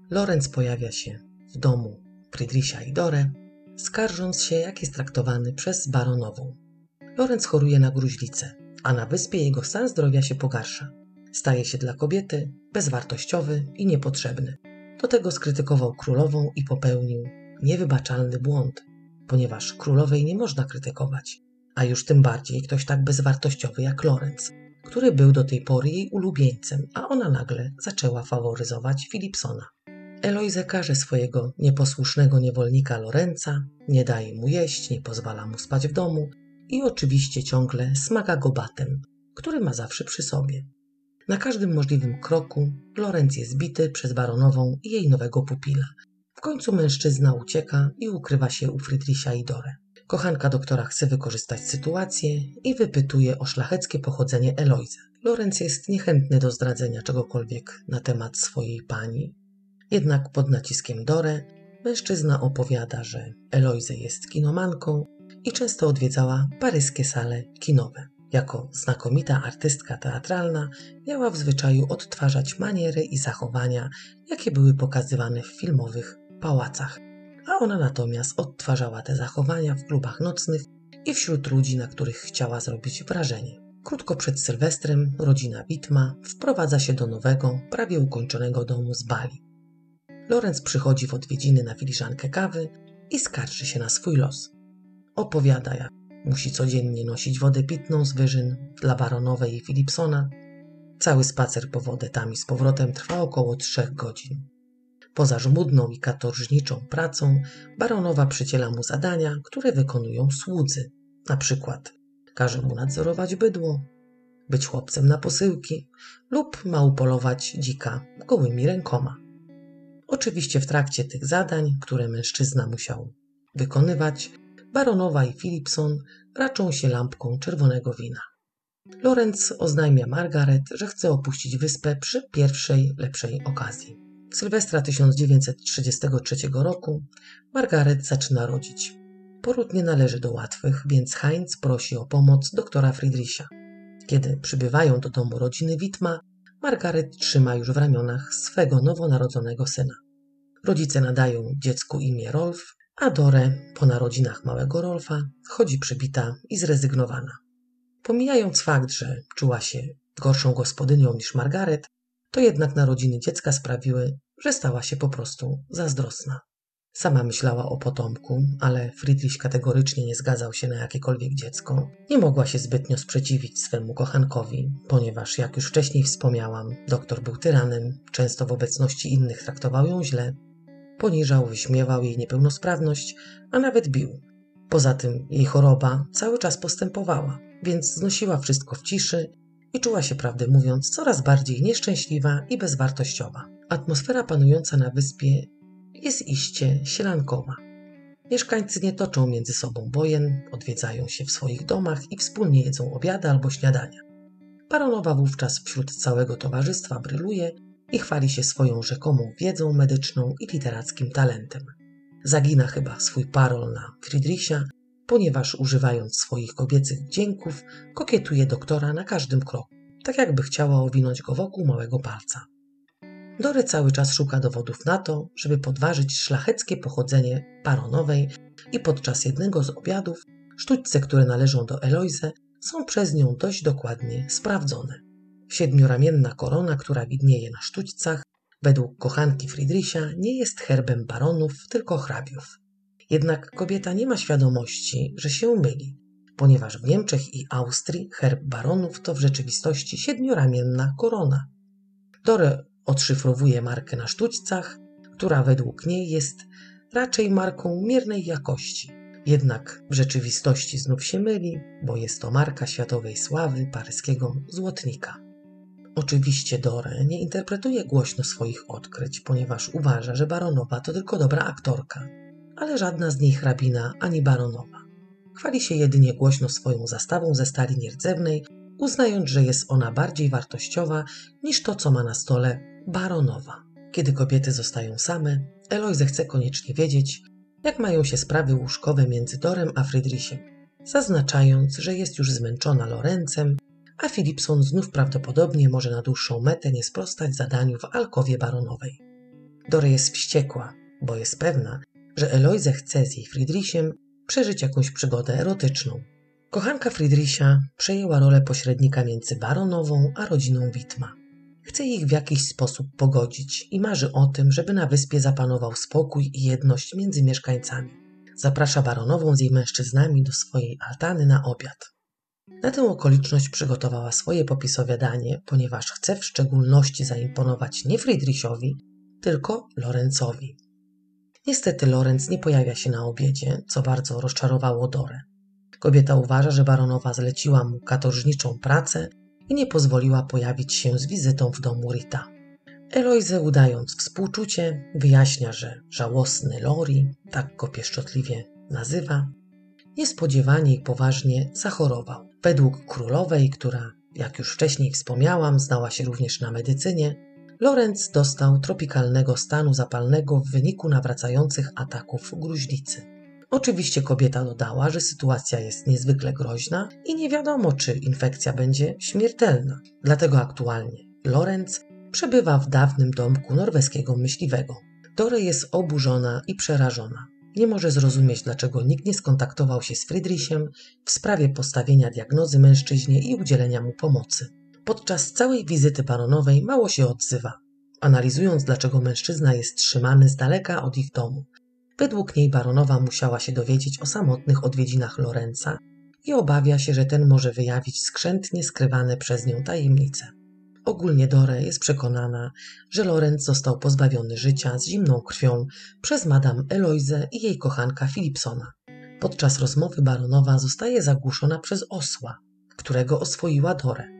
Lorenz pojawia się w domu Friedricha i Dore, skarżąc się, jak jest traktowany przez baronową. Lorenz choruje na gruźlicę, a na wyspie jego stan zdrowia się pogarsza. Staje się dla kobiety bezwartościowy i niepotrzebny. Do tego skrytykował królową i popełnił niewybaczalny błąd, ponieważ królowej nie można krytykować, a już tym bardziej ktoś tak bezwartościowy jak Lorenz, który był do tej pory jej ulubieńcem, a ona nagle zaczęła faworyzować Philipsona. Eloise każe swojego nieposłusznego niewolnika Lorenza, nie daje mu jeść, nie pozwala mu spać w domu i oczywiście ciągle smaga go batem, który ma zawsze przy sobie. Na każdym możliwym kroku Lorenz jest bity przez baronową i jej nowego pupila. W końcu mężczyzna ucieka i ukrywa się u Friedricha i Dore. Kochanka doktora chce wykorzystać sytuację i wypytuje o szlacheckie pochodzenie Eloise. Lorenz jest niechętny do zdradzenia czegokolwiek na temat swojej pani. Jednak pod naciskiem Dore mężczyzna opowiada, że Eloise jest kinomanką i często odwiedzała paryskie sale kinowe. Jako znakomita artystka teatralna miała w zwyczaju odtwarzać maniery i zachowania, jakie były pokazywane w filmowych pałacach, a ona natomiast odtwarzała te zachowania w klubach nocnych i wśród ludzi, na których chciała zrobić wrażenie. Krótko przed Sylwestrem rodzina Witma wprowadza się do nowego, prawie ukończonego domu z Bali. Lorenz przychodzi w odwiedziny na filiżankę kawy i skarży się na swój los. Opowiada, jak musi codziennie nosić wodę pitną z wyżyn dla baronowej i Philipsona. Cały spacer po wodę tam i z powrotem trwa około trzech godzin. Poza żmudną i katorżniczą pracą, baronowa przyciela mu zadania, które wykonują słudzy. Na przykład każe mu nadzorować bydło, być chłopcem na posyłki lub ma upolować dzika gołymi rękoma. Oczywiście w trakcie tych zadań, które mężczyzna musiał wykonywać, baronowa i Philipson raczą się lampką czerwonego wina. Lorenz oznajmia Margaret, że chce opuścić wyspę przy pierwszej lepszej okazji. Sylwestra 1933 roku Margaret zaczyna rodzić. Poród nie należy do łatwych, więc Heinz prosi o pomoc doktora Friedricha. Kiedy przybywają do domu rodziny Witma, Margaret trzyma już w ramionach swego nowonarodzonego syna. Rodzice nadają dziecku imię Rolf, a Dore po narodzinach małego Rolfa chodzi przybita i zrezygnowana. Pomijając fakt, że czuła się gorszą gospodynią niż Margaret, to jednak narodziny dziecka sprawiły, że stała się po prostu zazdrosna. Sama myślała o potomku, ale Friedrich kategorycznie nie zgadzał się na jakiekolwiek dziecko. Nie mogła się zbytnio sprzeciwić swemu kochankowi, ponieważ, jak już wcześniej wspomniałam, doktor był tyranem, często w obecności innych traktował ją źle, poniżał, wyśmiewał jej niepełnosprawność, a nawet bił. Poza tym jej choroba cały czas postępowała, więc znosiła wszystko w ciszy i czuła się, prawdę mówiąc, coraz bardziej nieszczęśliwa i bezwartościowa. Atmosfera panująca na wyspie jest iście sielankowa. Mieszkańcy nie toczą między sobą wojen, odwiedzają się w swoich domach i wspólnie jedzą obiady albo śniadania. Baronowa wówczas wśród całego towarzystwa bryluje i chwali się swoją rzekomą wiedzą medyczną i literackim talentem. Zagina chyba swój parol na Friedricha, ponieważ używając swoich kobiecych wdzięków, kokietuje doktora na każdym kroku, tak jakby chciała owinąć go wokół małego palca. Dory cały czas szuka dowodów na to, żeby podważyć szlacheckie pochodzenie baronowej i podczas jednego z obiadów sztućce, które należą do Eloise, są przez nią dość dokładnie sprawdzone. Siedmioramienna korona, która widnieje na sztućcach, według kochanki Friedricha nie jest herbem baronów, tylko hrabiów. Jednak kobieta nie ma świadomości, że się myli, ponieważ w Niemczech i Austrii herb baronów to w rzeczywistości siedmioramienna korona. Dore odszyfrowuje markę na sztućcach, która według niej jest raczej marką miernej jakości. Jednak w rzeczywistości znów się myli, bo jest to marka światowej sławy paryskiego złotnika. Oczywiście Dore nie interpretuje głośno swoich odkryć, ponieważ uważa, że baronowa to tylko dobra aktorka, ale żadna z niej hrabina ani baronowa. Chwali się jedynie głośno swoją zastawą ze stali nierdzewnej, uznając, że jest ona bardziej wartościowa niż to, co ma na stole baronowa. Kiedy kobiety zostają same, Eloise chce koniecznie wiedzieć, jak mają się sprawy łóżkowe między Dorem a Friedrichem, zaznaczając, że jest już zmęczona Lorencem, a Philipson znów prawdopodobnie może na dłuższą metę nie sprostać zadaniu w alkowie baronowej. Dore jest wściekła, bo jest pewna, że Eloise chce z jej Friedrichem przeżyć jakąś przygodę erotyczną. Kochanka Friedricha przejęła rolę pośrednika między baronową a rodziną Witma. Chce ich w jakiś sposób pogodzić i marzy o tym, żeby na wyspie zapanował spokój i jedność między mieszkańcami. Zaprasza baronową z jej mężczyznami do swojej altany na obiad. Na tę okoliczność przygotowała swoje popisowiadanie, ponieważ chce w szczególności zaimponować nie Friedrichowi, tylko Lorenzowi. Niestety Lorenz nie pojawia się na obiedzie, co bardzo rozczarowało Dorę. Kobieta uważa, że baronowa zleciła mu katorżniczą pracę i nie pozwoliła pojawić się z wizytą w domu Rita. Eloise, udając współczucie, wyjaśnia, że żałosny Lori, tak go pieszczotliwie nazywa, niespodziewanie i poważnie zachorował. Według królowej, która, jak już wcześniej wspomniałam, znała się również na medycynie, Lorenz dostał tropikalnego stanu zapalnego w wyniku nawracających ataków gruźlicy. Oczywiście kobieta dodała, że sytuacja jest niezwykle groźna i nie wiadomo, czy infekcja będzie śmiertelna. Dlatego aktualnie Lorenz przebywa w dawnym domku norweskiego myśliwego. Dore jest oburzona i przerażona. Nie może zrozumieć, dlaczego nikt nie skontaktował się z Friedrichem w sprawie postawienia diagnozy mężczyźnie i udzielenia mu pomocy. Podczas całej wizyty baronowej mało się odzywa, analizując, dlaczego mężczyzna jest trzymany z daleka od ich domu. Według niej baronowa musiała się dowiedzieć o samotnych odwiedzinach Lorenza i obawia się, że ten może wyjawić skrzętnie skrywane przez nią tajemnice. Ogólnie Dore jest przekonana, że Lorenz został pozbawiony życia z zimną krwią przez Madame Eloise i jej kochanka Philipsona. Podczas rozmowy baronowa zostaje zagłuszona przez osła, którego oswoiła Dore,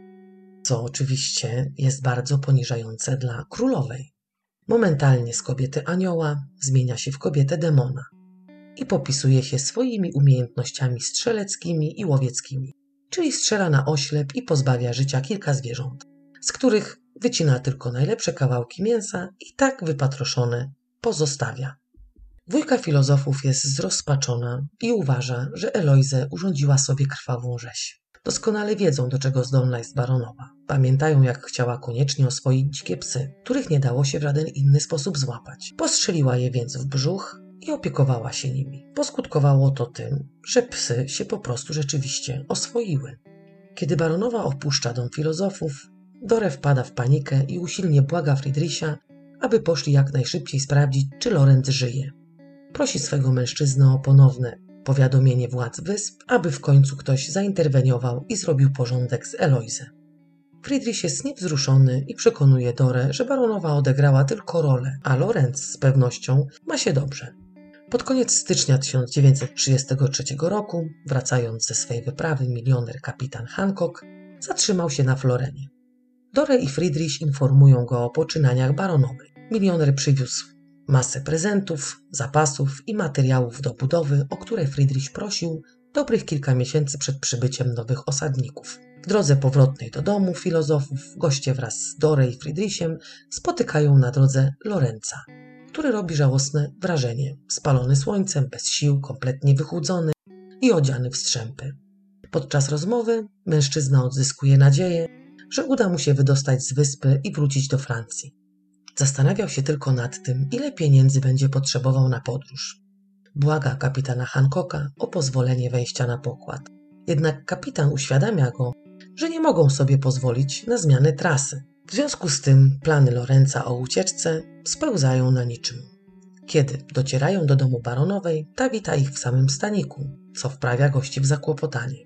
co oczywiście jest bardzo poniżające dla królowej. Momentalnie z kobiety anioła zmienia się w kobietę demona i popisuje się swoimi umiejętnościami strzeleckimi i łowieckimi, czyli strzela na oślep i pozbawia życia kilka zwierząt, z których wycina tylko najlepsze kawałki mięsa i tak wypatroszone pozostawia. Dwójka filozofów jest zrozpaczona i uważa, że Eloise urządziła sobie krwawą rzeź. Doskonale wiedzą, do czego zdolna jest baronowa. Pamiętają, jak chciała koniecznie oswoić dzikie psy, których nie dało się w żaden inny sposób złapać. Postrzeliła je więc w brzuch i opiekowała się nimi. Poskutkowało to tym, że psy się po prostu rzeczywiście oswoiły. Kiedy baronowa opuszcza dom filozofów, Dore wpada w panikę i usilnie błaga Friedricha, aby poszli jak najszybciej sprawdzić, czy Lorenz żyje. Prosi swego mężczyznę o ponowne powiadomienie władz wysp, aby w końcu ktoś zainterweniował i zrobił porządek z Eloise. Friedrich jest niewzruszony i przekonuje Dorę, że baronowa odegrała tylko rolę, a Lorenz z pewnością ma się dobrze. Pod koniec stycznia 1933 roku, wracając ze swej wyprawy milioner kapitan Hancock, zatrzymał się na Florenie. Dore i Friedrich informują go o poczynaniach baronowej. Milioner przywiózł masę prezentów, zapasów i materiałów do budowy, o które Friedrich prosił dobrych kilka miesięcy przed przybyciem nowych osadników. W drodze powrotnej do domu filozofów goście wraz z Dore i Friedrichem spotykają na drodze Lorenza, który robi żałosne wrażenie, spalony słońcem, bez sił, kompletnie wychudzony i odziany w strzępy. Podczas rozmowy mężczyzna odzyskuje nadzieję, że uda mu się wydostać z wyspy i wrócić do Francji. Zastanawiał się tylko nad tym, ile pieniędzy będzie potrzebował na podróż. Błaga kapitana Hancocka o pozwolenie wejścia na pokład. Jednak kapitan uświadamia go, że nie mogą sobie pozwolić na zmianę trasy. W związku z tym plany Lorenza o ucieczce spełzają na niczym. Kiedy docierają do domu baronowej, ta wita ich w samym staniku, co wprawia gości w zakłopotanie.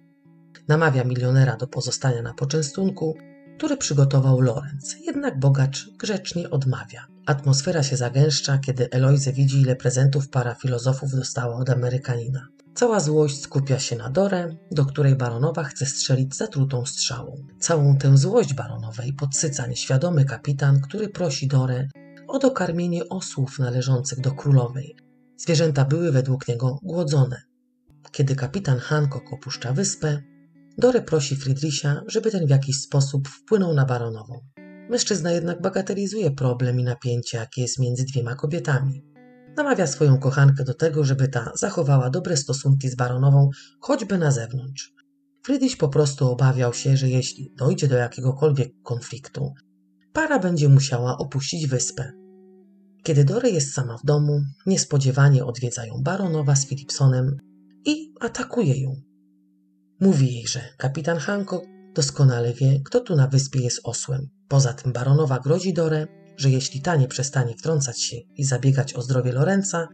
Namawia milionera do pozostania na poczęstunku który przygotował Lorenz, jednak bogacz grzecznie odmawia. Atmosfera się zagęszcza, kiedy Eloise widzi, ile prezentów para filozofów dostała od Amerykanina. Cała złość skupia się na Dorę, do której baronowa chce strzelić zatrutą strzałą. Całą tę złość baronowej podsyca nieświadomy kapitan, który prosi Dorę o dokarmienie osłów należących do królowej. Zwierzęta były według niego głodzone. Kiedy kapitan Hancock opuszcza wyspę, Dorę prosi Friedricha, żeby ten w jakiś sposób wpłynął na baronową. Mężczyzna jednak bagatelizuje problem i napięcie, jakie jest między dwiema kobietami. Namawia swoją kochankę do tego, żeby ta zachowała dobre stosunki z baronową, choćby na zewnątrz. Friedrich po prostu obawiał się, że jeśli dojdzie do jakiegokolwiek konfliktu, para będzie musiała opuścić wyspę. Kiedy Dory jest sama w domu, niespodziewanie odwiedzają baronowa z Philipsonem i atakuje ją. Mówi jej, że kapitan Hancock doskonale wie, kto tu na wyspie jest osłem. Poza tym baronowa grozi Dorę, że jeśli ta nie przestanie wtrącać się i zabiegać o zdrowie Lorenza,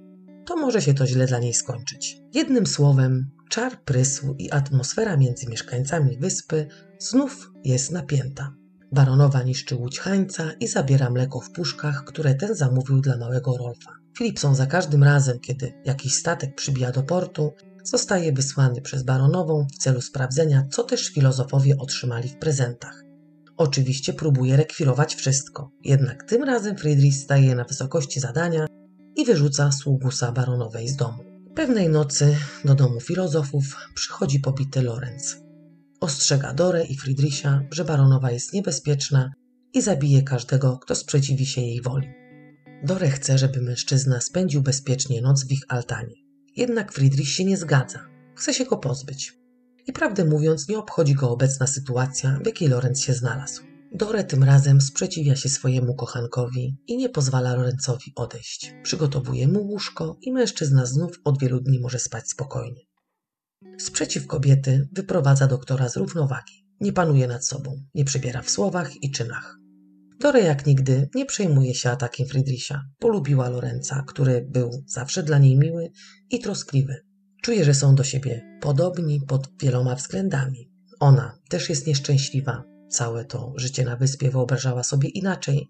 to może się to źle dla niej skończyć. Jednym słowem, czar prysł i atmosfera między mieszkańcami wyspy znów jest napięta. Baronowa niszczy łódź Hańca i zabiera mleko w puszkach, które ten zamówił dla małego Rolfa. Philipson za każdym razem, kiedy jakiś statek przybija do portu, zostaje wysłany przez baronową w celu sprawdzenia, co też filozofowie otrzymali w prezentach. Oczywiście próbuje rekwirować wszystko, jednak tym razem Friedrich staje na wysokości zadania i wyrzuca sługusa baronowej z domu. Pewnej nocy do domu filozofów przychodzi pobity Lorenz. Ostrzega Dorę i Friedricha, że baronowa jest niebezpieczna i zabije każdego, kto sprzeciwi się jej woli. Dorę chce, żeby mężczyzna spędził bezpiecznie noc w ich altanie. Jednak Friedrich się nie zgadza. Chce się go pozbyć. I prawdę mówiąc, nie obchodzi go obecna sytuacja, w jakiej Lorenz się znalazł. Dore tym razem sprzeciwia się swojemu kochankowi i nie pozwala Lorenzowi odejść. Przygotowuje mu łóżko i mężczyzna znów od wielu dni może spać spokojnie. Sprzeciw kobiety wyprowadza doktora z równowagi. Nie panuje nad sobą, nie przybiera w słowach i czynach. Dore jak nigdy nie przejmuje się atakiem Friedricha. Polubiła Lorenza, który był zawsze dla niej miły i troskliwy. Czuje, że są do siebie podobni pod wieloma względami. Ona też jest nieszczęśliwa. Całe to życie na wyspie wyobrażała sobie inaczej.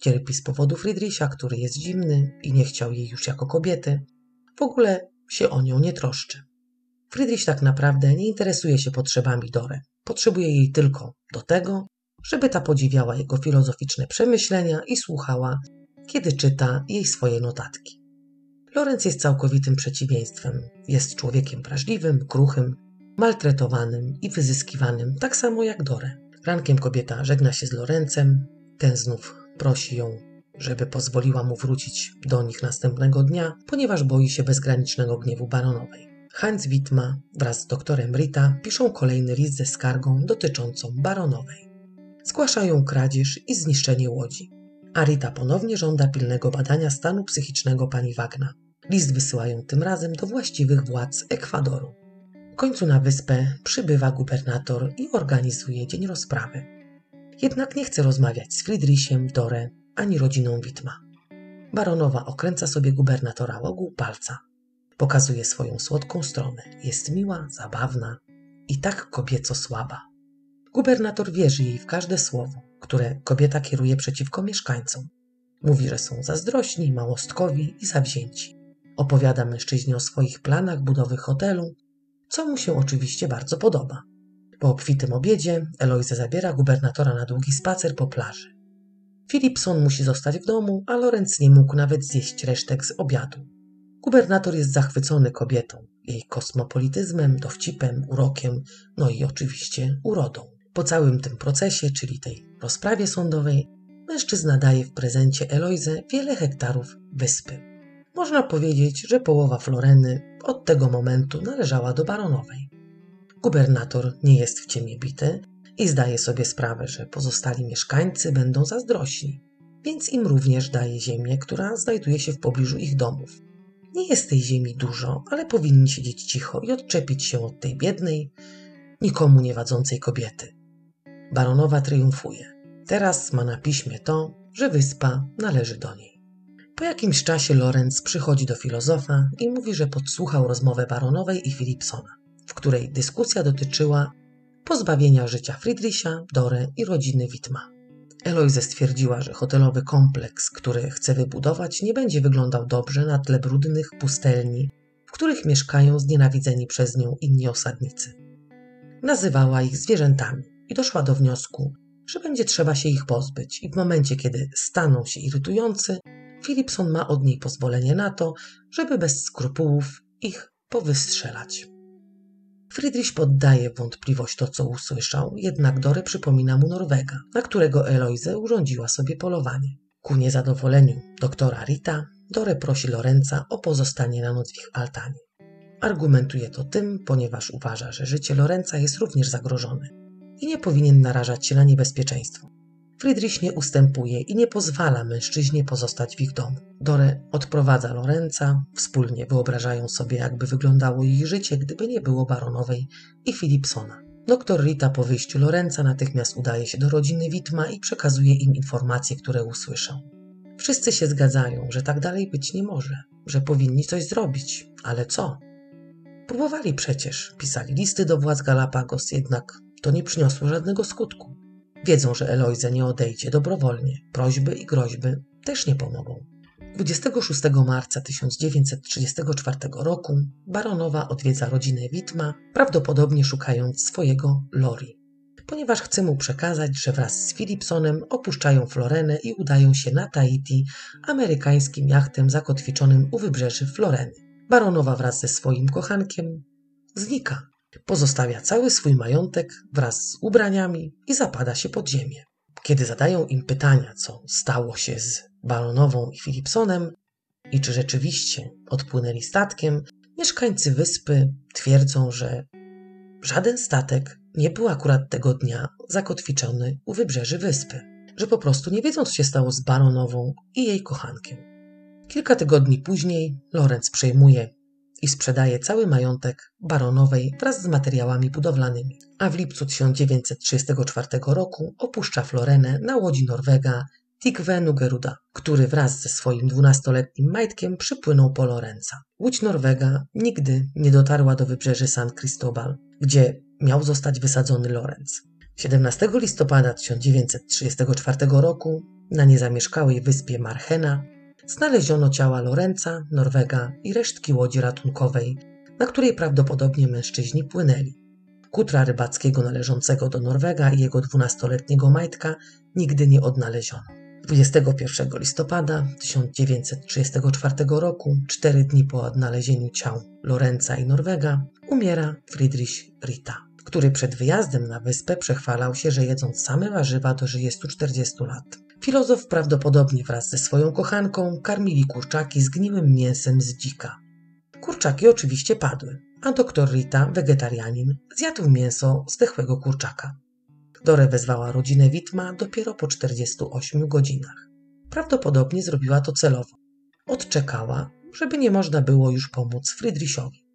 Cierpi z powodu Friedricha, który jest zimny i nie chciał jej już jako kobiety. W ogóle się o nią nie troszczy. Friedrich tak naprawdę nie interesuje się potrzebami Dore. Potrzebuje jej tylko do tego, żeby ta podziwiała jego filozoficzne przemyślenia i słuchała, kiedy czyta jej swoje notatki. Lorenz jest całkowitym przeciwieństwem. Jest człowiekiem wrażliwym, kruchym, maltretowanym i wyzyskiwanym, tak samo jak Dore. Rankiem kobieta żegna się z Lorencem, ten znów prosi ją, żeby pozwoliła mu wrócić do nich następnego dnia, ponieważ boi się bezgranicznego gniewu baronowej. Hans Wittma wraz z doktorem Rita piszą kolejny list ze skargą dotyczącą baronowej. Zgłaszają kradzież i zniszczenie łodzi. A Rita ponownie żąda pilnego badania stanu psychicznego pani Wagna. List wysyłają tym razem do właściwych władz Ekwadoru. W końcu na wyspę przybywa gubernator i organizuje dzień rozprawy. Jednak nie chce rozmawiać z Friedrichem, Dore ani rodziną Witma. Baronowa okręca sobie gubernatora łogół palca. Pokazuje swoją słodką stronę. Jest miła, zabawna i tak kobieco słaba. Gubernator wierzy jej w każde słowo, które kobieta kieruje przeciwko mieszkańcom. Mówi, że są zazdrośni, małostkowi i zawzięci. Opowiada mężczyźnie o swoich planach budowy hotelu, co mu się oczywiście bardzo podoba. Po obfitym obiedzie Eloise zabiera gubernatora na długi spacer po plaży. Philipson musi zostać w domu, a Lorenz nie mógł nawet zjeść resztek z obiadu. Gubernator jest zachwycony kobietą, jej kosmopolityzmem, dowcipem, urokiem, no i oczywiście urodą. Po całym tym procesie, czyli tej rozprawie sądowej, mężczyzna daje w prezencie Eloise wiele hektarów wyspy. Można powiedzieć, że połowa Floreny od tego momentu należała do baronowej. Gubernator nie jest w ciemię bity i zdaje sobie sprawę, że pozostali mieszkańcy będą zazdrośni, więc im również daje ziemię, która znajduje się w pobliżu ich domów. Nie jest tej ziemi dużo, ale powinni siedzieć cicho i odczepić się od tej biednej, nikomu nie wadzącej kobiety. Baronowa triumfuje. Teraz ma na piśmie to, że wyspa należy do niej. Po jakimś czasie Lorenz przychodzi do filozofa i mówi, że podsłuchał rozmowę baronowej i Philipsona, w której dyskusja dotyczyła pozbawienia życia Friedricha, Dore i rodziny Wittma. Eloise stwierdziła, że hotelowy kompleks, który chce wybudować, nie będzie wyglądał dobrze na tle brudnych pustelni, w których mieszkają znienawidzeni przez nią inni osadnicy. Nazywała ich zwierzętami i doszła do wniosku, że będzie trzeba się ich pozbyć i w momencie, kiedy staną się irytujący, Philipson ma od niej pozwolenie na to, żeby bez skrupułów ich powystrzelać. Friedrich poddaje wątpliwość to, co usłyszał, jednak Dore przypomina mu Norwega, na którego Eloise urządziła sobie polowanie. Ku niezadowoleniu doktora Rita, Dore prosi Lorenza o pozostanie na noc w ich altanie. Argumentuje to tym, ponieważ uważa, że życie Lorenza jest również zagrożone i nie powinien narażać się na niebezpieczeństwo. Friedrich nie ustępuje i nie pozwala mężczyźnie pozostać w ich domu. Dore odprowadza Lorenza, wspólnie wyobrażają sobie, jakby wyglądało ich życie, gdyby nie było baronowej i Philipsona. Doktor Rita po wyjściu Lorenza natychmiast udaje się do rodziny Witma i przekazuje im informacje, które usłyszą. Wszyscy się zgadzają, że tak dalej być nie może, że powinni coś zrobić, ale co? Próbowali przecież, pisali listy do władz Galapagos, jednak to nie przyniosło żadnego skutku. Wiedzą, że Eloise nie odejdzie dobrowolnie. Prośby i groźby też nie pomogą. 26 marca 1934 roku baronowa odwiedza rodzinę Witma, prawdopodobnie szukając swojego Lori, ponieważ chce mu przekazać, że wraz z Philipsonem opuszczają Florenę i udają się na Tahiti amerykańskim jachtem zakotwiczonym u wybrzeży Floreny. Baronowa wraz ze swoim kochankiem znika. Pozostawia cały swój majątek wraz z ubraniami i zapada się pod ziemię. Kiedy zadają im pytania, co stało się z Baronową i Philipsonem i czy rzeczywiście odpłynęli statkiem, mieszkańcy wyspy twierdzą, że żaden statek nie był akurat tego dnia zakotwiczony u wybrzeży wyspy, że po prostu nie wiedzą, co się stało z Baronową i jej kochankiem. Kilka tygodni później Lorenz przejmuje i sprzedaje cały majątek baronowej wraz z materiałami budowlanymi, a w lipcu 1934 roku opuszcza Florenę na łodzi Norwega Tikve Nugeruda, który wraz ze swoim dwunastoletnim majtkiem przypłynął po Lorenza. Łódź Norwega nigdy nie dotarła do wybrzeży San Cristobal, gdzie miał zostać wysadzony Lorenz. 17 listopada 1934 roku na niezamieszkałej wyspie Marchena znaleziono ciała Lorenza, Norwega i resztki łodzi ratunkowej, na której prawdopodobnie mężczyźni płynęli. Kutra rybackiego należącego do Norwega i jego dwunastoletniego majtka nigdy nie odnaleziono. 21 listopada 1934 roku, cztery dni po odnalezieniu ciał Lorenza i Norwega, umiera Friedrich Rita, który przed wyjazdem na wyspę przechwalał się, że jedząc same warzywa dożyje 140 lat. Filozof prawdopodobnie wraz ze swoją kochanką karmili kurczaki zgniłym mięsem z dzika. Kurczaki oczywiście padły, a doktor Rita, wegetarianin, zjadł mięso zdechłego kurczaka. Dore wezwała rodzinę Witma dopiero po 48 godzinach. Prawdopodobnie zrobiła to celowo. Odczekała, żeby nie można było już pomóc Friedrichowi.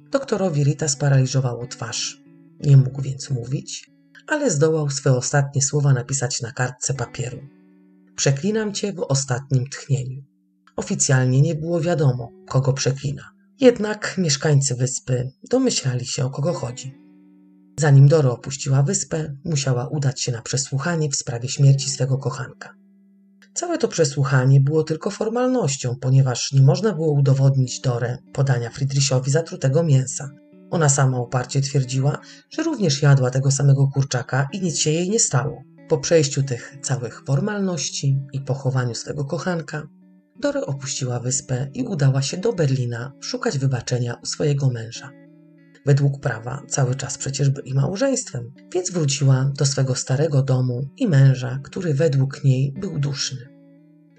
Doktorowi Rita sparaliżowało twarz. Nie mógł więc mówić, ale zdołał swe ostatnie słowa napisać na kartce papieru. Przeklinam cię w ostatnim tchnieniu. Oficjalnie nie było wiadomo, kogo przeklina. Jednak mieszkańcy wyspy domyślali się, o kogo chodzi. Zanim Doro opuściła wyspę, musiała udać się na przesłuchanie w sprawie śmierci swego kochanka. Całe to przesłuchanie było tylko formalnością, ponieważ nie można było udowodnić Dore podania Friedrichowi zatrutego mięsa. Ona sama uparcie twierdziła, że również jadła tego samego kurczaka i nic się jej nie stało. Po przejściu tych całych formalności i pochowaniu swego kochanka, Dore opuściła wyspę i udała się do Berlina szukać wybaczenia u swojego męża. Według prawa cały czas przecież byli małżeństwem, więc wróciła do swego starego domu i męża, który według niej był duszny.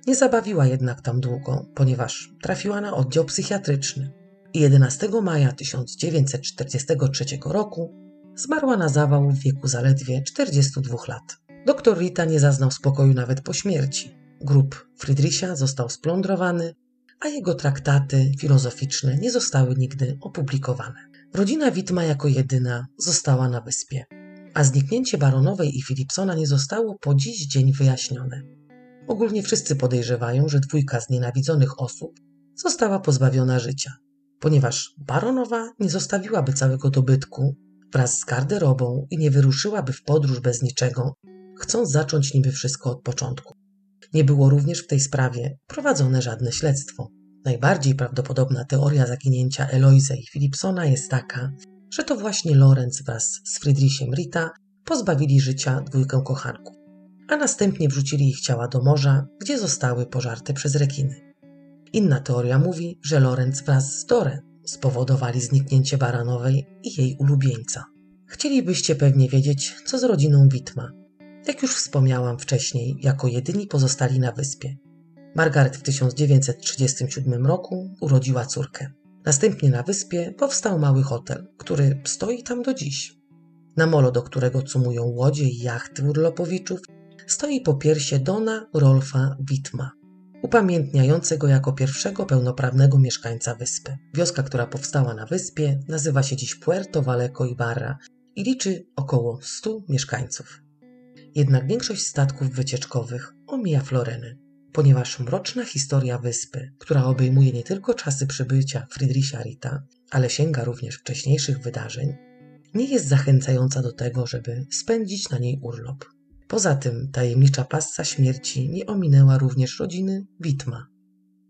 Nie zabawiła jednak tam długo, ponieważ trafiła na oddział psychiatryczny i 11 maja 1943 roku zmarła na zawał w wieku zaledwie 42 lat. Doktor Rita nie zaznał spokoju nawet po śmierci. Grób Friedricha został splądrowany, a jego traktaty filozoficzne nie zostały nigdy opublikowane. Rodzina Witma jako jedyna została na wyspie, a zniknięcie baronowej i Philipsona nie zostało po dziś dzień wyjaśnione. Ogólnie wszyscy podejrzewają, że dwójka znienawidzonych osób została pozbawiona życia, ponieważ baronowa nie zostawiłaby całego dobytku wraz z garderobą i nie wyruszyłaby w podróż bez niczego, chcąc zacząć niby wszystko od początku. Nie było również w tej sprawie prowadzone żadne śledztwo. Najbardziej prawdopodobna teoria zaginięcia Eloise i Philipsona jest taka, że to właśnie Lorenz wraz z Friedrichem Rita pozbawili życia dwójkę kochanków, a następnie wrzucili ich ciała do morza, gdzie zostały pożarte przez rekiny. Inna teoria mówi, że Lorenz wraz z Dorę spowodowali zniknięcie Baranowej i jej ulubieńca. Chcielibyście pewnie wiedzieć, co z rodziną Witma. Jak już wspomniałam wcześniej, jako jedyni pozostali na wyspie. Margaret w 1937 roku urodziła córkę. Następnie na wyspie powstał mały hotel, który stoi tam do dziś. Na molo, do którego cumują łodzie i jachty urlopowiczów, stoi po piersie Dona Rolfa Witma, upamiętniającego jako pierwszego pełnoprawnego mieszkańca wyspy. Wioska, która powstała na wyspie, nazywa się dziś Puerto Valleco Ibarra i liczy około 100 mieszkańców. Jednak większość statków wycieczkowych omija Floreny, ponieważ mroczna historia wyspy, która obejmuje nie tylko czasy przybycia Friedricha Rita, ale sięga również wcześniejszych wydarzeń, nie jest zachęcająca do tego, żeby spędzić na niej urlop. Poza tym tajemnicza passa śmierci nie ominęła również rodziny Witma.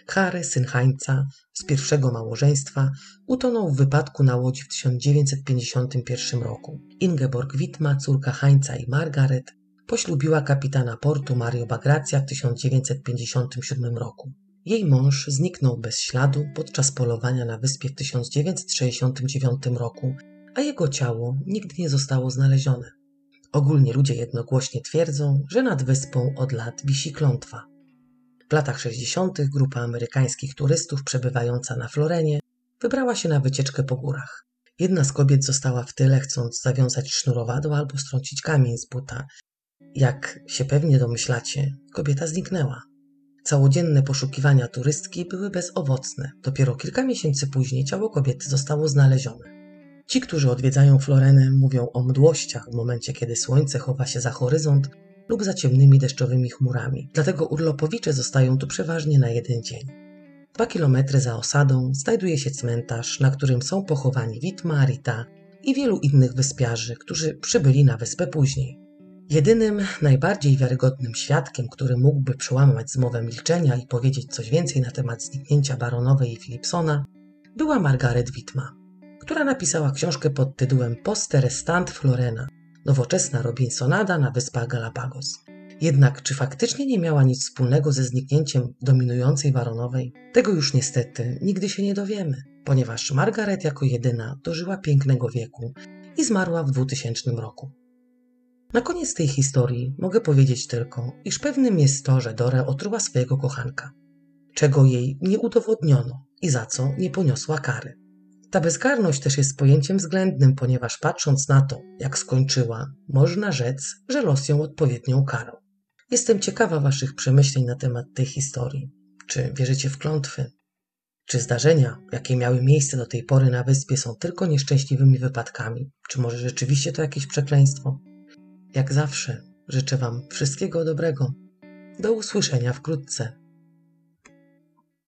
Harry, syn Hańca, z pierwszego małżeństwa, utonął w wypadku na łodzi w 1951 roku. Ingeborg Witma, córka Hańca i Margaret, poślubiła kapitana portu Mario Bagracja w 1957 roku. Jej mąż zniknął bez śladu podczas polowania na wyspie w 1969 roku, a jego ciało nigdy nie zostało znalezione. Ogólnie ludzie jednogłośnie twierdzą, że nad wyspą od lat wisi klątwa. W latach 60. grupa amerykańskich turystów przebywająca na Florenie wybrała się na wycieczkę po górach. Jedna z kobiet została w tyle, chcąc zawiązać sznurowadło albo strącić kamień z buta. Jak się pewnie domyślacie, kobieta zniknęła. Całodzienne poszukiwania turystki były bezowocne. Dopiero kilka miesięcy później ciało kobiety zostało znalezione. Ci, którzy odwiedzają Florenę, mówią o mdłościach w momencie, kiedy słońce chowa się za horyzont lub za ciemnymi deszczowymi chmurami. Dlatego urlopowicze zostają tu przeważnie na jeden dzień. Dwa kilometry za osadą znajduje się cmentarz, na którym są pochowani Witma, Rita i wielu innych wyspiarzy, którzy przybyli na wyspę później. Jedynym, najbardziej wiarygodnym świadkiem, który mógłby przełamać zmowę milczenia i powiedzieć coś więcej na temat zniknięcia baronowej i Philipsona, była Margaret Witma która napisała książkę pod tytułem Poster Stand Florena nowoczesna Robinsonada na wyspach Galapagos. Jednak czy faktycznie nie miała nic wspólnego ze zniknięciem dominującej baronowej? Tego już niestety nigdy się nie dowiemy, ponieważ Margaret jako jedyna dożyła pięknego wieku i zmarła w 2000 roku. Na koniec tej historii mogę powiedzieć tylko, iż pewnym jest to, że Dore otruła swojego kochanka, czego jej nie udowodniono i za co nie poniosła kary. Ta bezkarność też jest pojęciem względnym, ponieważ patrząc na to, jak skończyła, można rzec, że los ją odpowiednią karą. Jestem ciekawa Waszych przemyśleń na temat tej historii. Czy wierzycie w klątwy? Czy zdarzenia, jakie miały miejsce do tej pory na wyspie, są tylko nieszczęśliwymi wypadkami? Czy może rzeczywiście to jakieś przekleństwo? Jak zawsze, życzę Wam wszystkiego dobrego. Do usłyszenia wkrótce.